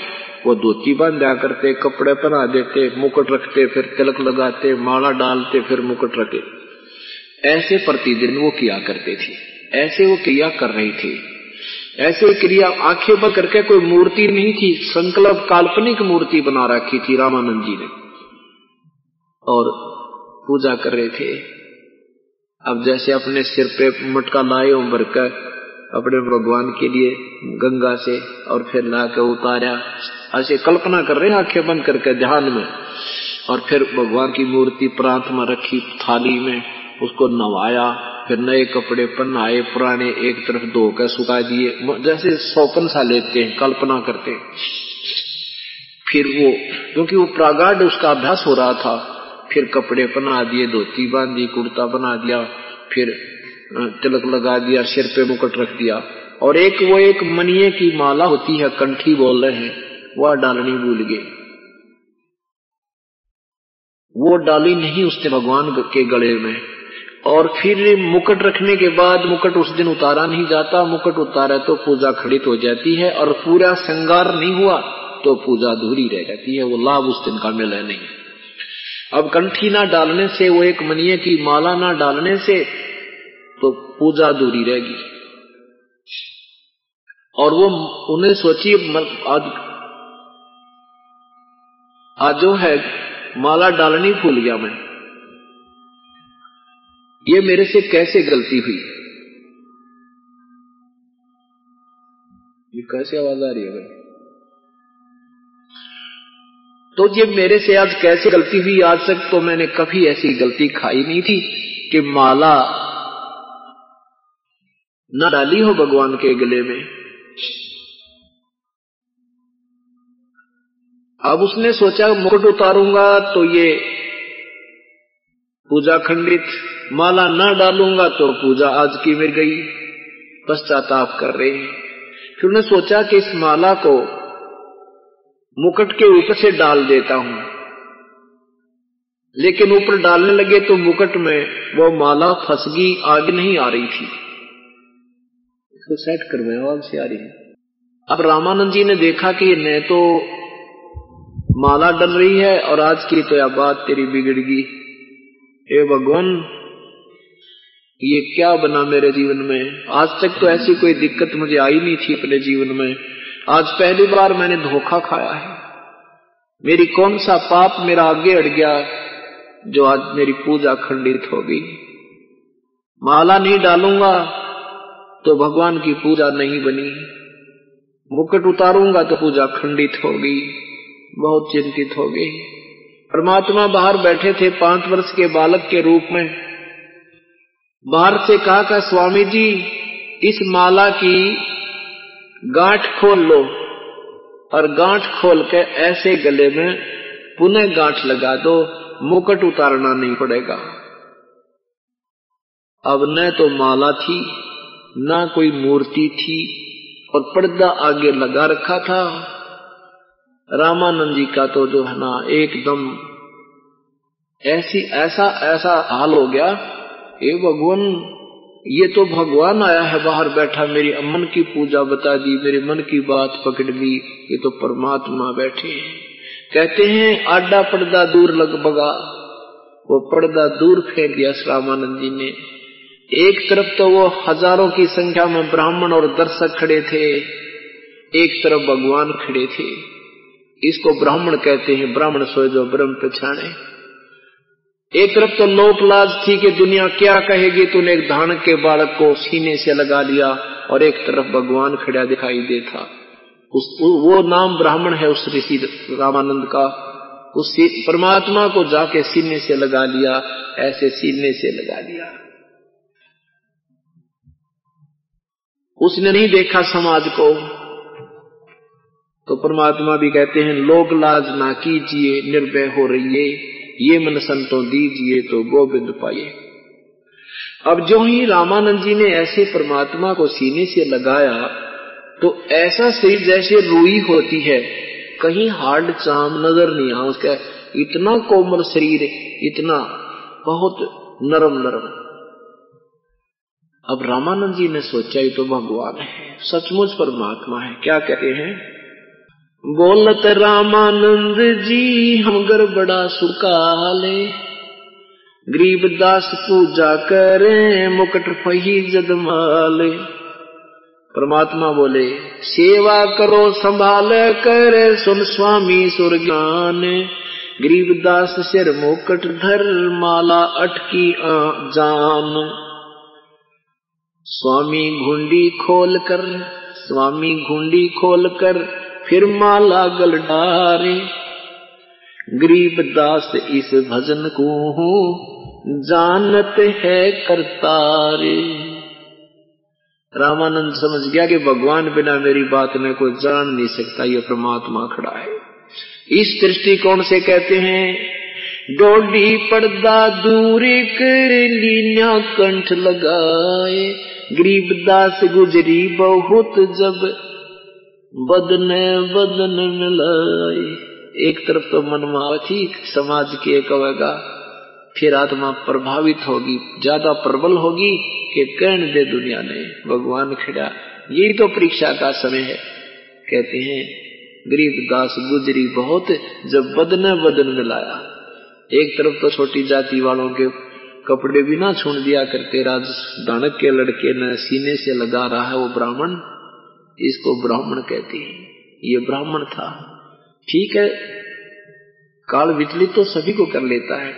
वो धोती बाँध करते, कपड़े पहना देते, मुकुट रखते, फिर तिलक लगाते, माला डालते, फिर मुकुट रखे। ऐसे प्रतिदिन वो किया करते थे। ऐसे वो क्रिया कर रही थी। ऐसे क्रिया आँखें बंद करके कोई मूर्ति नहीं थी, संकल्प काल्पनिक मूर्ति बना रखी थी रामानंद जी ने। और पूजा कर रहे थे। अब जैसे अपने सिर पे मटका लाए उम्र कर अपने भगवान के लिए गंगा से और फिर ला के उतारा। ऐसे कल्पना कर रहे आँखें बंद करके ध्यान में। और फिर भगवान की मूर्ति प्रांत में रखी थाली में, उसको नवाया फिर नए कपड़े पहनाए, पुराने एक तरफ़ धो कर सुखा दिए। जैसे सौपन सा लेते हैं, कल्पना करते हैं। फिर वो, क्योंकि वो प्रागाढ़, उसका अभ्यास हो रहा था, फिर कपड़े बना दिए, धोती बांधी, कुर्ता बना दिया, फिर तिलक लगा दिया, सिर पे मुकुट रख दिया। और एक, वो एक मनिये की माला होती है, कंठी बोल रहे हैं, वह डालनी भूल गए। वो डाली नहीं उसने भगवान के गले में। और फिर मुकुट रखने के बाद मुकुट उस दिन उतारा नहीं जाता। मुकुट उतारा तो पूजा खड़ित हो जाती है, और पूरा श्रृंगार नहीं हुआ तो पूजा अधूरी रह जाती है, वो लाभ उस दिन का मिला नहीं। अब कंठी ना डालने से, वो एक मनिये की माला ना डालने से तो पूजा अधूरी रहेगी। और वो उन्हें सोची आज आज जो है, माला डालनी भूल गया मैं। ये मेरे से कैसे गलती हुई? ये कैसे आवाज़ आ रही है भाई? तो ये मेरे से आज कैसे गलती हुई? आज तक तो मैंने कभी ऐसी गलती खाई नहीं थी कि माला न डाली हो भगवान के गले में। अब उसने सोचा, मुकुट उतारूँगा तो ये पूजा खंडित माला न डालूँगा तो पूजा आज की मिल गई। पश्चाताप कर रहे हैं। फिर उन्हें सोचा कि इस माला को मुकुट के ऊपर से डाल देता हूँ। लेकिन ऊपर डालने लगे तो मुकुट में वो माला फंस गई, आगे नहीं आ रही थी। इसको सेट करवाए आवाज़ से आ रही है। अब रामानंद जी ने देखा कि न तो माला डल रही है और आज की तो यह बात तेरी बिगड़ गई। हे भगवान, ये क्या बना मेरे जीवन में? आज तक तो ऐसी कोई दिक्कत मुझे आई नहीं थी अपने जीवन में। आज पहली बार मैंने धोखा खाया है। मेरी कौन सा पाप मेरा आगे अड़ गया, जो आज मेरी पूजा खंडित हो गई। माला नहीं डालूँगा तो भगवान की पूजा नहीं बनी। मुकुट उतारूँगा तो पूजा खंडित होगी, बहुत चिंतित हो गई परमात्मा बाहर बैठे थे पाँच वर्ष के बालक के रूप में। बाहर से कहा का, स्वामी जी, इस माला की गांठ खोल लो और गांठ खोल के ऐसे गले में पुनः गांठ लगा दो, मुकुट उतारना नहीं पड़ेगा। अब न तो माला थी न कोई मूर्ति थी और पर्दा आगे लगा रखा था। रामानंद जी का तो जो है ना, एकदम ऐसी, ऐसा ऐसा हाल हो गया ये भगवान, ये तो भगवान आया है बाहर बैठा, मेरी अमन की पूजा बता दी, मेरे मन की बात पकड़ ली, ये तो परमात्मा बैठे हैं। कहते हैं, आडा पर्दा दूर लग बगा वो पर्दा दूर फेंक दिया रामानंद जी ने। एक तरफ़ तो वो हज़ारों की संख्या में ब्राह्मण और दर्शक खड़े थे, एक तरफ़ भगवान खड़े थे। इसको ब्राह्मण कहते हैं, ब्राह्मण सोए जो ब्रह्म पछाणे। एक तरफ़ तो लोक लाज थी कि दुनिया क्या कहेगी, तूने एक धान के बालक को सीने से लगा लिया और एक तरफ़ भगवान खड़ा दिखाई देता। उस वो नाम ब्राह्मण है उस ऋषि रामानंद का। उस परमात्मा को जाके सीने से लगा लिया, ऐसे सीने से लगा लिया। उसने नहीं देखा समाज को। तो परमात्मा भी कहते हैं, लोग लाज ना कीजिए, निर्भय हो रही है ये मन संतों दीजिए तो गोविंद पाइए। अब जो ही रामानंद जी ने ऐसे परमात्मा को सीने से लगाया तो ऐसा शरीर जैसे रूई होती है, कहीं हार्ड चाम नज़र नहीं आ, उसका इतना कोमल शरीर, इतना बहुत नरम नरम अब रामानंद जी ने सोचा ही तो भगवान है, सचमुच परमात्मा है, क्या कहते हैं? बोलत रामानंद जी, हम गड़बड़ा सुकाले, गरीब दास पूजा करे, मुकट फही जदमाले परमात्मा बोले, सेवा करो, संभाल कर, सुन स्वामी सुर ज्ञान गरीब दास सिर मुकट धर, माला अटकी जान। स्वामी घुंडी खोल कर, स्वामी घुंडी खोल कर, फिर माला गल डारे। गरीब दास इस भजन को जानत है करतारे। रामानंद समझ गया कि भगवान बिना मेरी बात में कोई जान नहीं सकता, ये परमात्मा खड़ा है। इस दृष्टिकोण से कहते हैं? डोडी पर्दा दूर कर लीना कंठ लगाए। गरीब दास गुजरी बहुत जब बदन बदन मिलाए एक तरफ़ तो मनमावती समाज की एक कहेगा फिर आत्मा प्रभावित होगी, ज़्यादा प्रबल होगी कि कहन दे दुनिया ने भगवान खड़ा। यही तो परीक्षा का समय है। कहते हैं, गरीब दास गुजरी बहुत जब बदन बदन मिलाया। एक तरफ़ तो छोटी जाति वालों के कपड़े भी ना छून दिया करते राज दानक के लड़के न सीने से लगा रहा है वो ब्राह्मण। इसको ब्राह्मण कहते हैं। ये ब्राह्मण था। ठीक है, काल विचलित तो सभी को कर लेता है,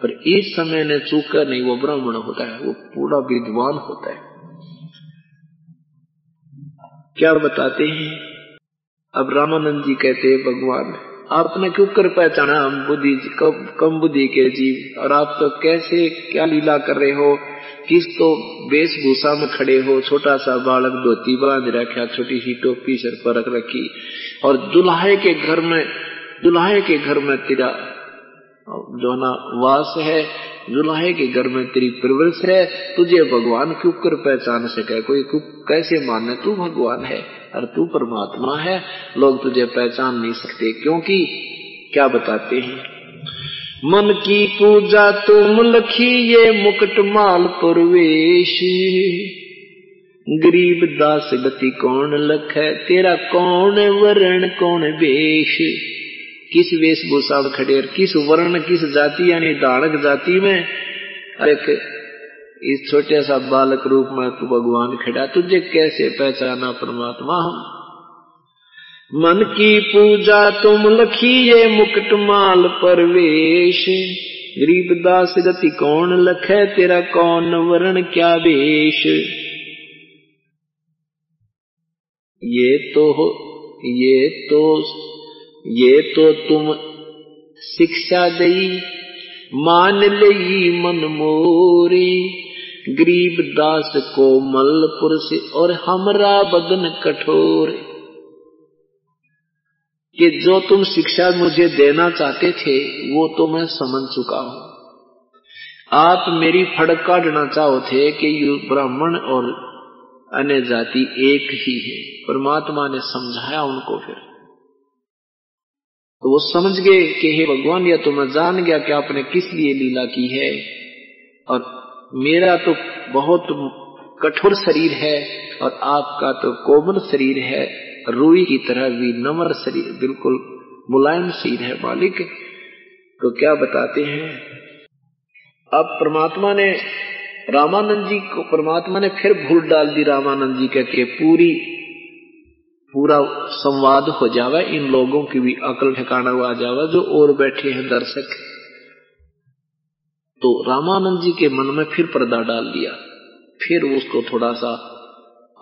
पर इस समय ने चूका नहीं वो ब्राह्मण होता है, वो पूरा विद्वान होता है। क्या बताते हैं? अब रामानंद जी कहते हैं, भगवान आपने क्यों कर पहचाना हम बुद्धि कम बुद्धि के जीव? और आप तो कैसे, क्या लीला कर रहे हो? किस तो वेशभूषा में खड़े हो? छोटा सा बालक धोती बाँध रखा, छोटी सी टोपी सर पर रख रखी। और दुल्हे के घर में, दुल्हे के घर में तेरा जो ना वास है। दुल्हे के घर में तेरी प्रवृत्स है तुझे भगवान क्यों कर पहचान सके। कोई कैसे माने, तू भगवान है और तू परमात्मा है, लोग तुझे पहचान नहीं सकते। क्योंकि क्या बताते हैं? मन की पूजा तुम लखी, ये मुकुट माल प्रवेश। गरीब दास गति कौन लख है? तेरा कौन वरण कौन वेश? किस वेशभूषा में खड़े किस वर्ण, किस जाति, यानी दाड़क जाति में? एक इस छोटे सा बालक रूप में तू भगवान खड़ा तुझे कैसे पहचाना परमात्मा हम? मन की पूजा तुम लखिए मुकुट माल परवेश। गरीब दास गति कौन लखे, तेरा कौन वर्ण क्या वेश? ये तो ये तो ये तो तुम शिक्षा दई, मान लई मन मोरे। गरीब दास को मलपुर से और हमरा बदन कठोर। कि जो तुम शिक्षा मुझे देना चाहते थे, वो तो मैं समझ चुका हूँ। आप मेरी फड़क काटना चाहो थे कि ब्राह्मण और अन्य जाति एक ही है। परमात्मा ने समझाया उनको फिर। तो वो समझ गए कि हे भगवान, या तो मैं जान गया कि आपने किस लिए लीला की है। और मेरा तो बहुत कठोर शरीर है और आपका तो कोमल शरीर है। रुई की तरह भी नम्र शरीर, बिल्कुल मुलायम शरीर है मालिक। तो क्या बताते हैं? अब परमात्मा ने, रामानंद जी को, परमात्मा ने फिर भूल डाल दी रामानंद जी कह के पूरी पूरा संवाद हो जावा, इन लोगों की भी अकल ठिकाना आ जावा, जो और बैठे हैं दर्शक। तो रामानंद जी के मन में फिर पर्दा डाल दिया। फिर उसको थोड़ा सा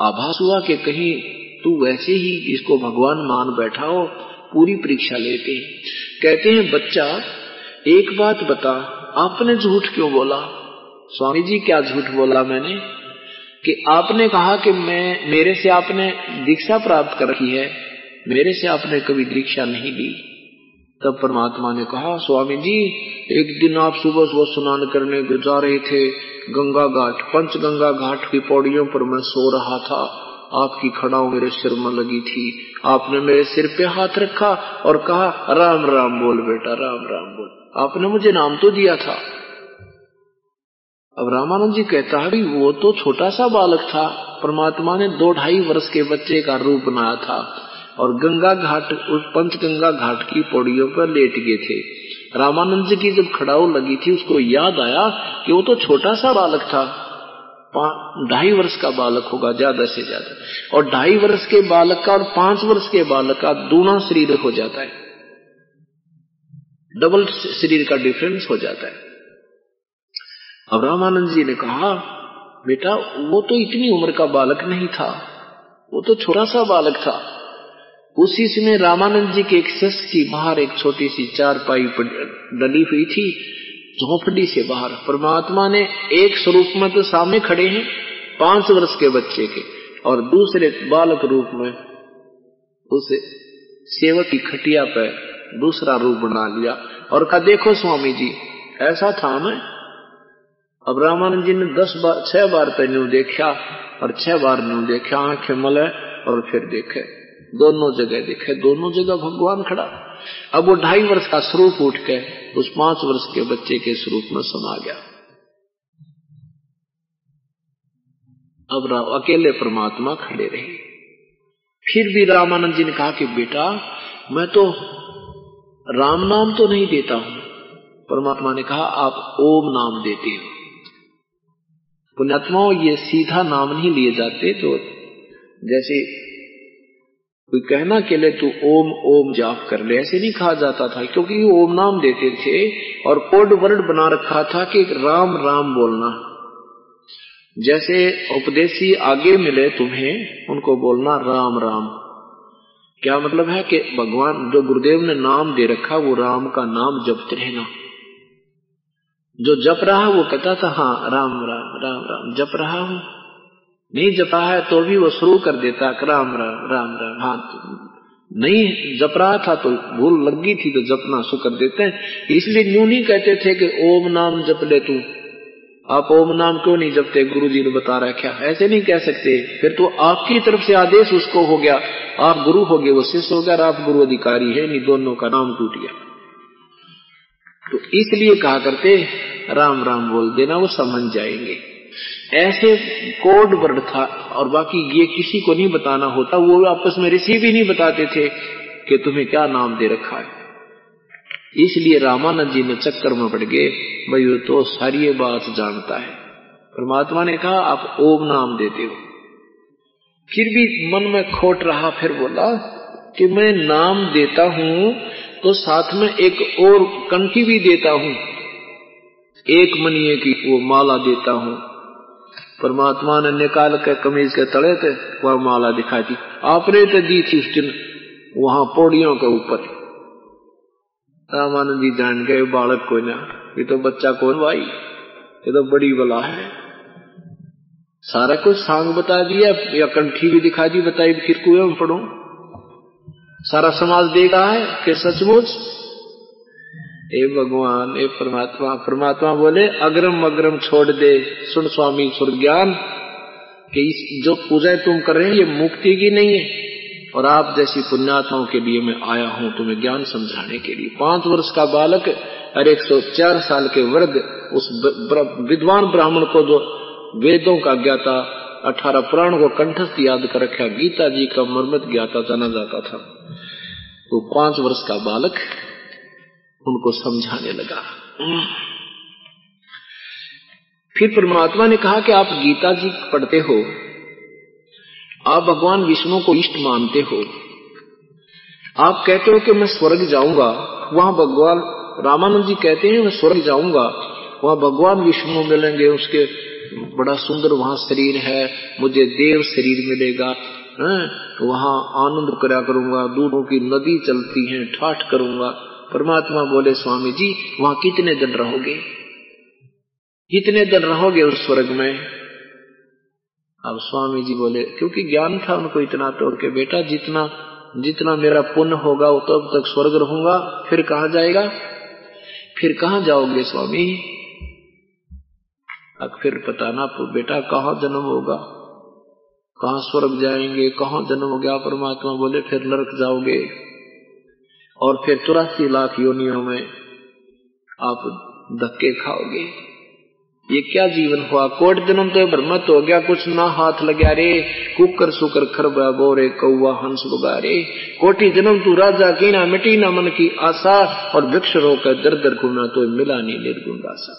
आभास हुआ कि कहीं तू वैसे ही इसको भगवान मान बैठा हो, पूरी परीक्षा लेते हैं। कहते हैं, बच्चा, एक बात बता, आपने झूठ क्यों बोला? स्वामी जी, क्या झूठ बोला मैंने? कि आपने कहा कि मैं, मेरे से आपने दीक्षा प्राप्त कर रखी है, मेरे से आपने कभी दीक्षा नहीं ली। तब परमात्मा ने कहा, स्वामी जी, एक दिन आप सुबह सुबह स्नान करने जा रहे थे, गंगा घाट पंच गंगा घाट की पौड़ियों पर मैं सो रहा था। आपकी खड़ाओं मेरे सिर में लगी थी। आपने मेरे सिर पे हाथ रखा और कहा, राम राम बोल बेटा, राम राम बोल। आपने मुझे नाम तो दिया था। अब रामानंद जी कहता है वो तो छोटा सा बालक था, परमात्मा ने दो ढाई वर्ष के बच्चे का रूप बनाया था और गंगा घाट, उस पंचगंगा घाट की पौड़ियों पर लेट गए थे। रामानंद जी की जब खड़ाऊ लगी थी, उसको याद आया कि वो तो छोटा सा बालक था। ढाई वर्ष का बालक होगा, ज़्यादा से ज़्यादा। और ढाई वर्ष के बालक का और पाँच वर्ष के बालक का दूना शरीर हो जाता है। डबल शरीर का डिफरेंस हो जाता है। अब रामानंद जी ने कहा, बेटा, वो तो इतनी उम्र का बालक नहीं था। वो तो छोटा सा बालक था। उसी समय रामानंद जी के एक शिष्य की बाहर एक छोटी सी चार पाई डली हुई थी, झोंपड़ी से बाहर। परमात्मा ने एक स्वरूप में तो सामने खड़े हैं, पाँच वर्ष के बच्चे के, और दूसरे बालक रूप में उस सेवक की खटिया पर दूसरा रूप बना लिया। और कहा, देखो, स्वामी जी, ऐसा था मैं अब रामानंद जी ने दस बार, छह बार तो न्यू देखा और छह बार न्यू देखा, आँखें मले और फिर देखे। दोनों जगह देखे, दोनों जगह भगवान खड़ा। अब वो ढाई वर्ष का स्वरूप उठ के, उस पाँच वर्ष के बच्चे के स्वरूप में समा गया। अब अकेले परमात्मा खड़े रहे। फिर भी रामानंद जी ने कहा कि बेटा, मैं तो राम नाम तो नहीं देता हूँ। परमात्मा ने कहा, आप ओम नाम देते हो। पुण्यात्माओं ये सीधा नाम नहीं लिए जाते तो जैसे कोई कहना के लिए तू ओम ओम जाप कर ले, ऐसे नहीं कहा जाता था, क्योंकि ओम नाम देते थे और कोड वर्ड बना रखा था कि राम राम बोलना। जैसे उपदेशी आगे मिले तुम्हें, उनको बोलना राम राम। क्या मतलब है कि भगवान, जो गुरुदेव ने नाम दे रखा, वो राम का नाम जपते रहना। जो जप रहा है, वो कहता था हाँ राम राम राम राम, जप रहा हूँ। नहीं जपा है तो भी वो शुरू कर देता, राम राम राम राम हाँ नहीं जप रहा था तो भूल लग गई थी तो जपना शुरू कर देते हैं। इसलिए न्यू नहीं कहते थे कि, ओम नाम जप ले तू। आप ओम नाम क्यों नहीं जपते? गुरु जी ने बता रहा क्या ऐसे नहीं कह सकते। फिर तो आपकी तरफ़ से आदेश उसको हो गया। आप गुरु हो गए, वो शिष्य हो गया आप गुरु अधिकारी है, नहीं, दोनों का नाम टूट गया। तो इसलिए कहा करते राम राम बोल देना, वो समझ जाएँगे। ऐसे कोड वर्ड था और बाकी ये किसी को नहीं बताना होता, वो आपस में ऋषि भी नहीं बताते थे कि तुम्हें क्या नाम दे रखा है। इसलिए रामानंद जी ने चक्कर में पड़ गए, भाई, वो तो सारी बात जानता है। परमात्मा ने कहा, आप ओम नाम देते हो। फिर भी मन में खोट रहा, फिर बोला कि मैं नाम देता हूँ तो साथ में एक और कंठी भी देता हूँ। एक मनिए की वो माला देता हूँ। परमात्मा ने निकाल के कमीज के तले थे वह माला दिखाई दी। आपने तो दी थी उस दिन वहाँ पौड़ियों के ऊपर। रामानंद जी जान गए, बालक को ना, ये तो बच्चा कौन भाई? ये तो बड़ी बला है। सारा कुछ सांग बता दिया, या कंठी भी दिखा दी, बताई, फिर कुएँ पढ़ू सारा समाज देख रहा है कि सचमुच हे भगवान, हे परमात्मा परमात्मा बोले, अग्रम अग्रम छोड़ दे। सुन स्वामी सुर ज्ञान कि जो पूजा तुम कर रहे हैं, ये मुक्ति की नहीं है। और आप जैसी पुण्यात्माओं के लिए मैं आया हूँ तुम्हें ज्ञान समझाने के लिए। पाँच वर्ष का बालक, और एक सौ चार साल के वर्ग उस विद्वान ब्राह्मण को जो वेदों का ज्ञाता, अठारह पुराण को कंठस्थ याद कर रखा, गीता जी का मर्मत ज्ञाता जाना जाता था। तो पाँच वर्ष का बालक उनको समझाने लगा फिर परमात्मा ने कहा कि आप गीता जी पढ़ते हो, आप भगवान विष्णु को इष्ट मानते हो, आप कहते हो कि मैं स्वर्ग जाऊँगा, वहाँ भगवान रामानंद जी कहते हैं, मैं स्वर्ग जाऊँगा, वहाँ भगवान विष्णु मिलेंगे, उसके बड़ा सुंदर वहाँ शरीर है, मुझे देव शरीर मिलेगा? वहाँ आनंद करा करूँगा, दूधों की नदी चलती है, ठाठ करूँगा। परमात्मा बोले स्वामी जी वहाँ कितने दिन रहोगे? कितने दिन रहोगे उस स्वर्ग में? अब स्वामी जी बोले, क्योंकि ज्ञान था उनको इतना तो के, बेटा, जितना जितना मेरा पुण्य होगा, वो तब तक स्वर्ग रहूँगा। फिर कहा जाएगा? फिर कहा जाओगे स्वामी? अब फिर बताना बेटा, कहा जन्म होगा? कहा स्वर्ग जाएँगे, कहा जन्म हो गया परमात्मा बोले, फिर नरक जाओगे। और फिर चौरासी लाख योनियों में आप धक्के खाओगे। ये क्या जीवन हुआ? कोट जन्म तो भ्रमत हो गया, कुछ ना हाथ लगा रे। कुकर सुकर खरबा बोरे कौआ हंस बुगा रे कोटि जन्म तू राजा की ना मिटी ना मन की आशा, और वृक्ष रोकर दर दर घूमना तो मिला नहीं निर्गुण रासा।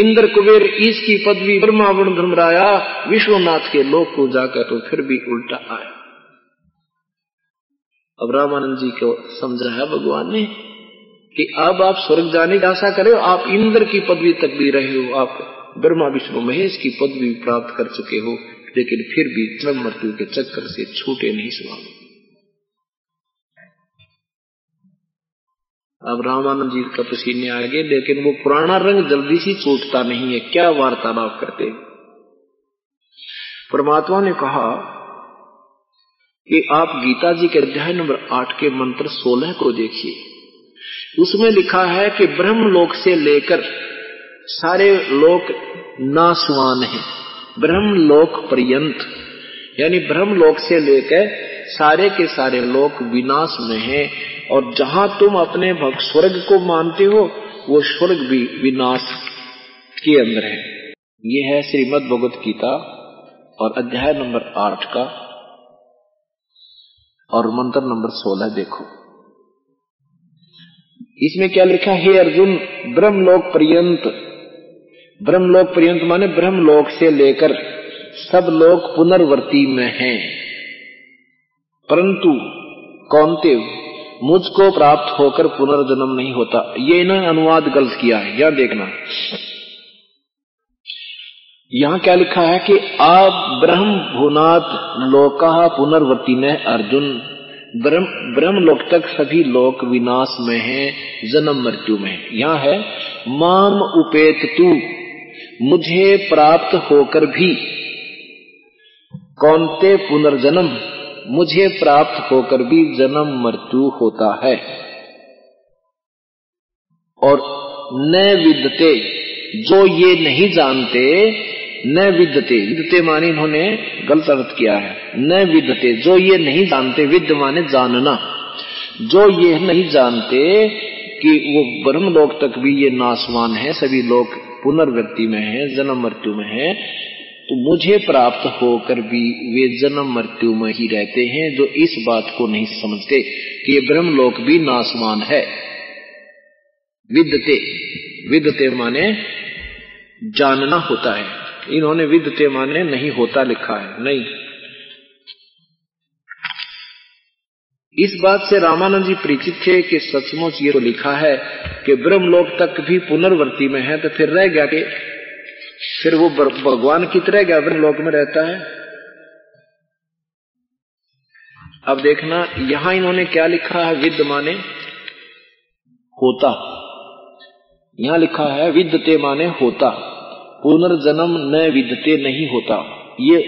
इंद्र कुबेर ईस की पदवी ब्रह्मा वर्ण धर्मराया, विश्वनाथ के लोक को जाकर तो फिर भी उल्टा आया। अब रामानंद जी को समझाया भगवान ने कि अब आप स्वर्ग जाने की आशा करे, आप इंद्र की पदवी तक भी रहे हो, आप ब्रह्मा, विष्णु, महेश की पदवी प्राप्त कर चुके हो, लेकिन फिर भी जन्म मृत्यु के चक्कर से छूटे नहीं स्वामी। अब रामानंद जी का पसीने आ गए, लेकिन वो पुराना रंग जल्दी से छूटता नहीं है। क्या वार्तालाप करते परमात्मा ने कहा कि आप गीता जी के अध्याय नंबर आठ के मंत्र सोलह को देखिए। उसमें लिखा है कि ब्रह्म लोक से लेकर सारे लोक नासवान हैं। ब्रह्म लोक पर्यंत, यानी ब्रह्म लोक से लेकर सारे के सारे लोक विनाश में हैं, और जहाँ तुम अपने भक्त स्वर्ग को मानते हो, वो स्वर्ग भी विनाश के अंदर है। ये है श्रीमद भगवत गीता और अध्याय नंबर आठ का, और मंत्र नंबर सोलह देखो। इसमें क्या लिखा है अर्जुन, ब्रह्मलोक पर्यंत ब्रह्मलोक पर्यंत माने ब्रह्मलोक से लेकर सब लोग पुनर्वर्ती में हैं। परंतु कौनते मुझको प्राप्त होकर पुनर्जन्म नहीं होता। ये इन्होंने अनुवाद गलत किया है, यहाँ देखना। यहाँ क्या लिखा है कि आप ब्रह्म भूनाथ लोका पुनर्वर्ती में अर्जुन, ब्रह्म ब्रह्म लोक तक सभी लोक विनाश में हैं, जन्म मृत्यु में यहाँ है, माम उपेत तू मुझे प्राप्त होकर भी। कौनते पुनर्जन्म? मुझे प्राप्त होकर भी जन्म मृत्यु होता है। और न विदते जो ये नहीं जानते, न विदते विदते माने इन्होंने गलत अर्थ किया है। न विदते जो ये नहीं जानते, विद्य माने जानना। जो ये नहीं जानते कि वो ब्रह्म लोक तक भी ये नासवान है, सभी लोग पुनर्वृत्ति में है, जन्म मृत्यु में है तो मुझे प्राप्त होकर भी वे जन्म मृत्यु में ही रहते हैं, जो इस बात को नहीं समझते कि ये ब्रह्म लोक भी नासमान है। विद्यते विद्यते माने जानना होता है। इन्होंने विद्यते माने नहीं होता लिखा है, नहीं। इस बात से रामानंद जी परिचित थे कि सचमुच ये तो लिखा है कि ब्रह्मलोक तक भी पुनर्वर्ती में है तो फिर रह गया कि फिर वो भगवान की तरह गया, ब्रह्मलोक में रहता है। अब देखना, यहाँ इन्होंने क्या लिखा है? विद माने होता। यहाँ लिखा है विद्यते माने होता। पुनर्जन्म न विद्यते नहीं होता। ये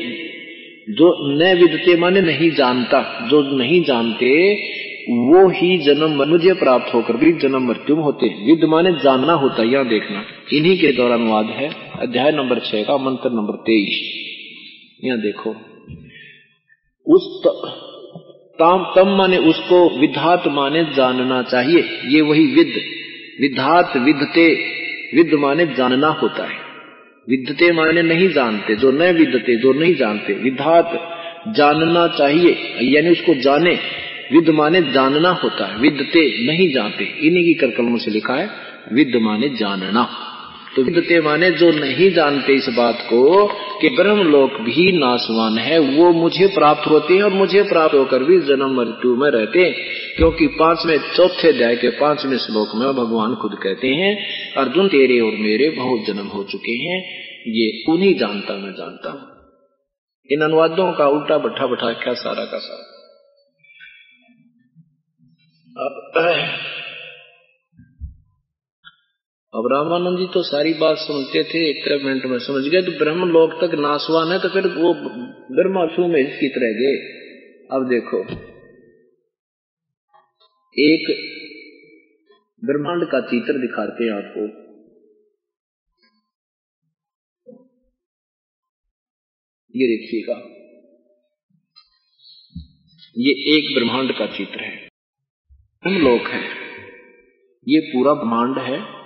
जो न विदते माने नहीं जानता जो नहीं जानते वो ही जन्म मुझे प्राप्त होकर भी जन्म मृत्यु होते विद माने जानना होता यहाँ देखना। इन्हीं के दौरान अनुवाद है अध्याय नंबर छह का मंत्र नंबर तेईस। यहाँ देखो। उस त, ताम तम माने उसको विधात माने जानना चाहिए। ये वही विद विधात विधते विद माने जानना होता है। विद्यते माने नहीं जानते, जो न विद्यते, जो नहीं जानते। विधात जानना चाहिए, यानी उसको जाने विद माने जानना होता है। विद्यते नहीं जानते, इन्हीं की करकलमों से लिखा है विद माने जानना। तो विद्यते माने जो नहीं जानते इस बात को, कि ब्रह्मलोक भी नासवान है, वो मुझे प्राप्त होते हैं और मुझे प्राप्त होकर भी जन्म मृत्यु में रहते हैं। क्योंकि पाँचवें, चौथे अध्याय के पाँचवें श्लोक में भगवान खुद कहते हैं, अर्जुन, तेरे और मेरे बहुत जन्म हो चुके हैं, ये उन्हीं जानता मैं जानता हूँ। इन अनुवादों का उल्टा बट्ठा बठा क्या सारा का सारा? अब रामानंद जी तो सारी बात समझते थे, एक मिनट में समझ गए तो ब्रह्म लोक तक नासवान है तो फिर वो ब्रह्माशु में इसकी तरह गए। अब देखो। एक ब्रह्मांड का चित्र दिखाते हैं आपको। ये देखिएगा। ये एक ब्रह्मांड का चित्र है। ब्रह्म लोक है। ये पूरा ब्रह्मांड है।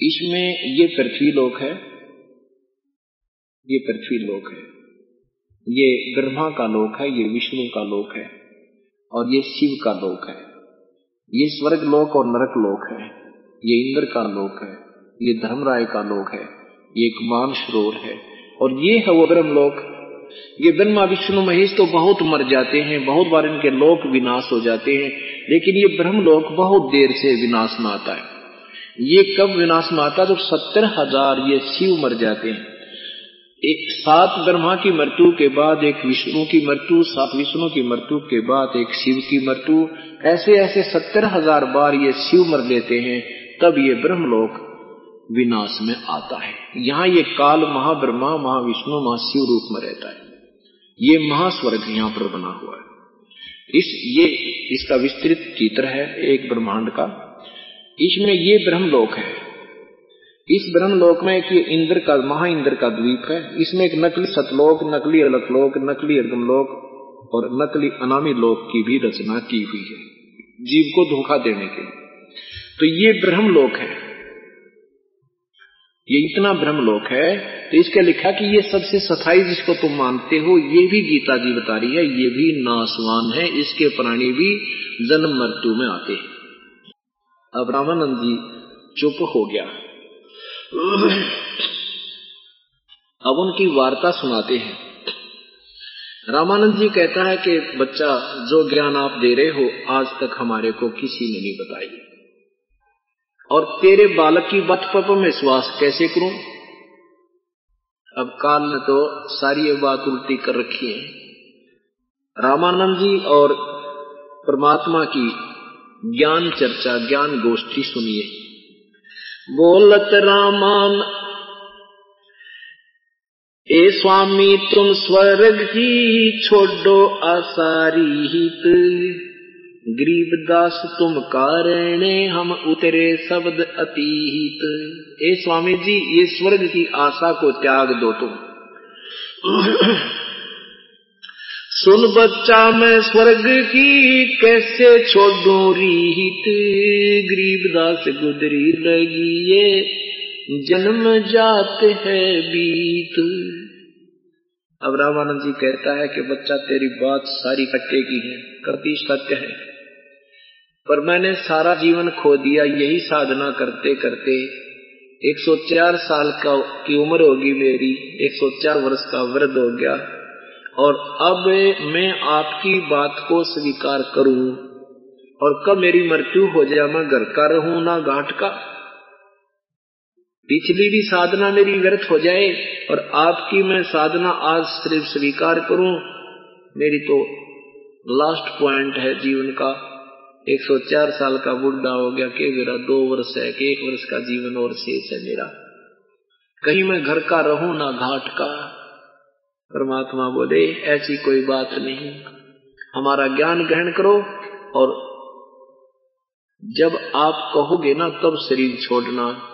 इसमें ये पृथ्वी लोक है, ये पृथ्वी लोक है, ये ब्रह्मा का लोक है, ये विष्णु का लोक है, और ये शिव का लोक है। ये स्वर्ग लोक और नरक लोक है, ये इंद्र का लोक है, ये धर्मराय का लोक है, ये एक मान सरोवर है, और ये है वो ब्रह्म लोक। ये ब्रह्मा, विष्णु, महेश तो बहुत मर जाते हैं, बहुत बार इनके लोक विनाश हो जाते हैं, लेकिन ये ब्रह्म लोक बहुत देर से विनाश में आता है। ये कब विनाश में आता जब सत्तर हज़ार ये शिव मर जाते हैं। एक सात ब्रह्मा की मृत्यु के बाद, एक विष्णु की मृत्यु, सात विष्णु की मृत्यु के बाद, एक शिव की मृत्यु ऐसे ऐसे सत्तर हज़ार बार ये शिव मर लेते हैं, तब ये ब्रह्मलोक विनाश में आता है। यहाँ ये काल महाब्रह्मा, महाविष्णु, महाशिव रूप में रहता है। ये महास्वर्ग यहाँ पर बना हुआ है। इस, ये, इसका विस्तृत चित्र है एक ब्रह्मांड का। इसमें ये ब्रह्मलोक है। इस ब्रह्मलोक में एक इंद्र का महा इंद्र का द्वीप है। इसमें एक नकली सतलोक, नकली अलकलोक, नकली अर्गमलोक और नकली अनामी लोक की भी रचना की हुई है, जीव को धोखा देने के लिए। तो ये ब्रह्मलोक है। ये इतना ब्रह्मलोक है तो इसके लिखा कि ये सबसे सफ़ाई जिसको तुम मानते हो, ये भी गीता जी बता रही है, ये भी नासवान है, इसके प्राणी भी जन्म मृत्यु में आते हैं। अब रामानंद जी चुप हो गया। अब उनकी वार्ता सुनाते हैं। रामानंद जी कहता है कि, बच्चा, जो ज्ञान आप दे रहे हो, आज तक हमारे को किसी ने नहीं बताई और तेरे बालक की बात पर मैं विश्वास कैसे करूँ? अब काल ने तो सारी ये बात उल्टी कर रखी है। रामानंद जी और परमात्मा की ज्ञान चर्चा, ज्ञान गोष्ठी सुनिए। बोलत रामान, ए स्वामी, तुम स्वर्ग की छोड़ो आसारी हित। गरीब दास तुम कारण हम उतरे शब्द अतीत। ए स्वामी जी, ये स्वर्ग की आशा को त्याग दो तुम। सुन बच्चा मैं स्वर्ग की कैसे छोड़ू रीत? गरीब दास गुदरी लगी ये जन्म जाते है बीत। अब रामानंद जी कहता है कि बच्चा तेरी बात सारी कट्टे की है कति सत्य है। पर मैंने सारा जीवन खो दिया, यही साधना करते करते। 104 साल का की उम्र होगी मेरी 104 वर्ष का वृद्ध हो गया। और अब मैं आपकी बात को स्वीकार करूँ और कब मेरी मृत्यु हो जाए, मैं घर का रहूँ ना घाट का। पिछली भी साधना मेरी व्यर्थ हो जाए और आपकी मैं साधना आज सिर्फ़ स्वीकार करूँ, मेरी तो लास्ट पॉइंट है जीवन का। 104 साल का बुढ़ा हो गया, के मेरा दो वर्ष है, कि एक वर्ष का जीवन और शेष है मेरा। कहीं मैं घर का रहूँ ना घाट का परमात्मा बोले, ऐसी कोई बात नहीं। हमारा ज्ञान ग्रहण करो और जब आप कहोगे ना, तब शरीर छोड़ना।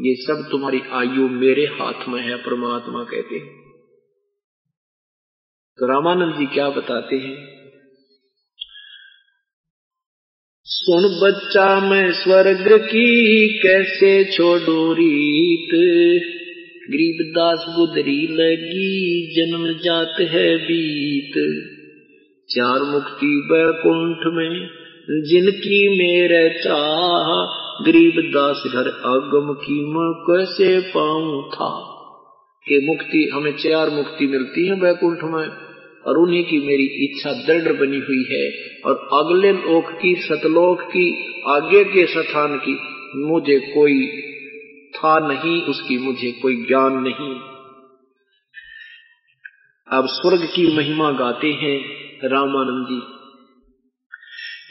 ये सब तुम्हारी आयु मेरे हाथ में है, परमात्मा कहते हैं। तो रामानंद जी क्या बताते हैं? सुन बच्चा, मैं स्वर्ग की कैसे छोड़ू रीत? गरीबदास गुदरी लगी, जन्म जात है बीत। चार मुक्ति बैकुंठ में, जिनकी मेरे चाह गरीबदास घर आगम की मैं कैसे पाऊँ था? कि मुक्ति, हमें चार मुक्ति मिलती है बैकुंठ में, और उन्हीं की मेरी इच्छा दृढ़ बनी हुई है। और अगले लोक की, सतलोक की, आगे के स्थान की, मुझे कोई था नहीं, उसकी मुझे कोई ज्ञान नहीं। अब स्वर्ग की महिमा गाते हैं रामानंद। जी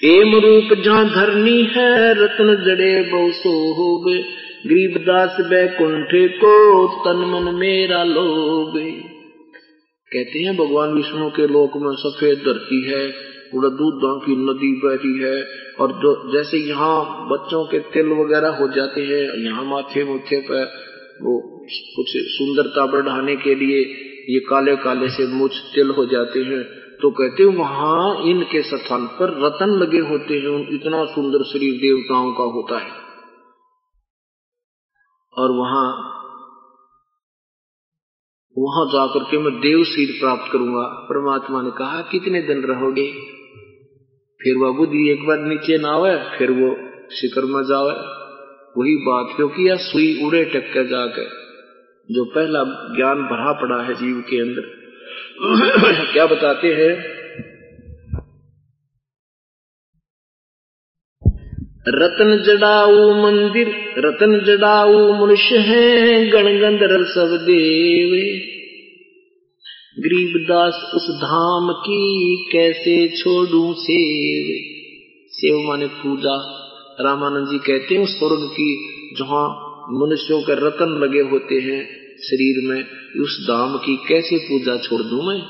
एम रूप जहाँ धरनी है, रत्न जड़े बहु गरीबदास बैकुंठ को तन मन मेरा लोग कहते हैं, भगवान विष्णु के लोक में सफ़ेद धरती है पूरा दूधों की नदी बहती है। और जो जैसे यहाँ बच्चों के तिल वगैरह हो जाते हैं, यहाँ माथे मुथे पर वो कुछ सुंदरता बढ़ाने के लिए ये काले काले से मुझ तिल हो जाते हैं तो कहते हैं वहाँ इनके स्थान पर रतन लगे होते हैं इतना सुंदर शरीर देवताओं का होता है। और वहाँ, वहाँ जाकर के मैं देव सिर प्राप्त करूँगा। परमात्मा ने कहा, कितने दिन रहोगे? फिर वह बुद्धि एक बार नीचे ना आवे फिर वो शिखर में जावे। वही बात क्योंकि यह सुई उड़े टक्के जाकर जो पहला ज्ञान भरा पड़ा है जीव के अंदर। [COUGHS] क्या बताते हैं? रतन जड़ाऊ मंदिर, रतन जड़ाऊ मनुष्य है गणगंधर्व सब देवे। गरीबदास उस धाम की कैसे छोड़ू सेव? सेव माने पूजा। रामानंद जी कहते हैं, स्वर्ग की जहाँ मनुष्यों के रतन लगे होते हैं शरीर में, उस धाम की कैसे पूजा छोड़ दू मैं?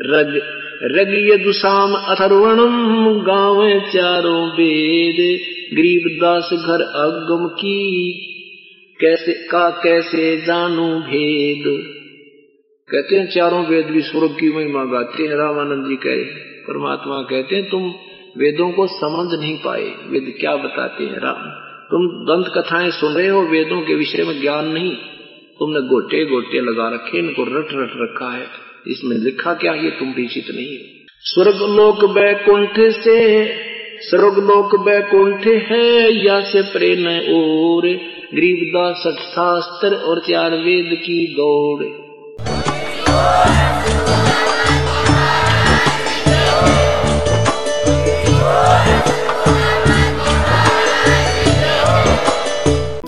रग रग यदुषाम अथर्वणम, गाँव चारों वेद, गरीबदास घर अगम की, कैसे, का कैसे जानू भेद? कहते हैं, चारों वेद भी स्वर्ग की महिमा गाते हैं, रामानंद जी कहे, परमात्मा कहते हैं, तुम वेदों को समझ नहीं पाए। वेद क्या बताते हैं, राम? तुम दंत कथाएँ सुन रहे हो, वेदों के विषय में ज्ञान नहीं। तुमने गोटे गोटे लगा रखे, इनको रट रट रखा है। इसमें लिखा क्या ये तुम परिचित नहीं स्वर्ग लोक बैकुंठ से, स्वर्ग लोक बैकुंठ है, या से प्रेम और गरीबदास शास्त्र और चार वेद की दौड़। Woo!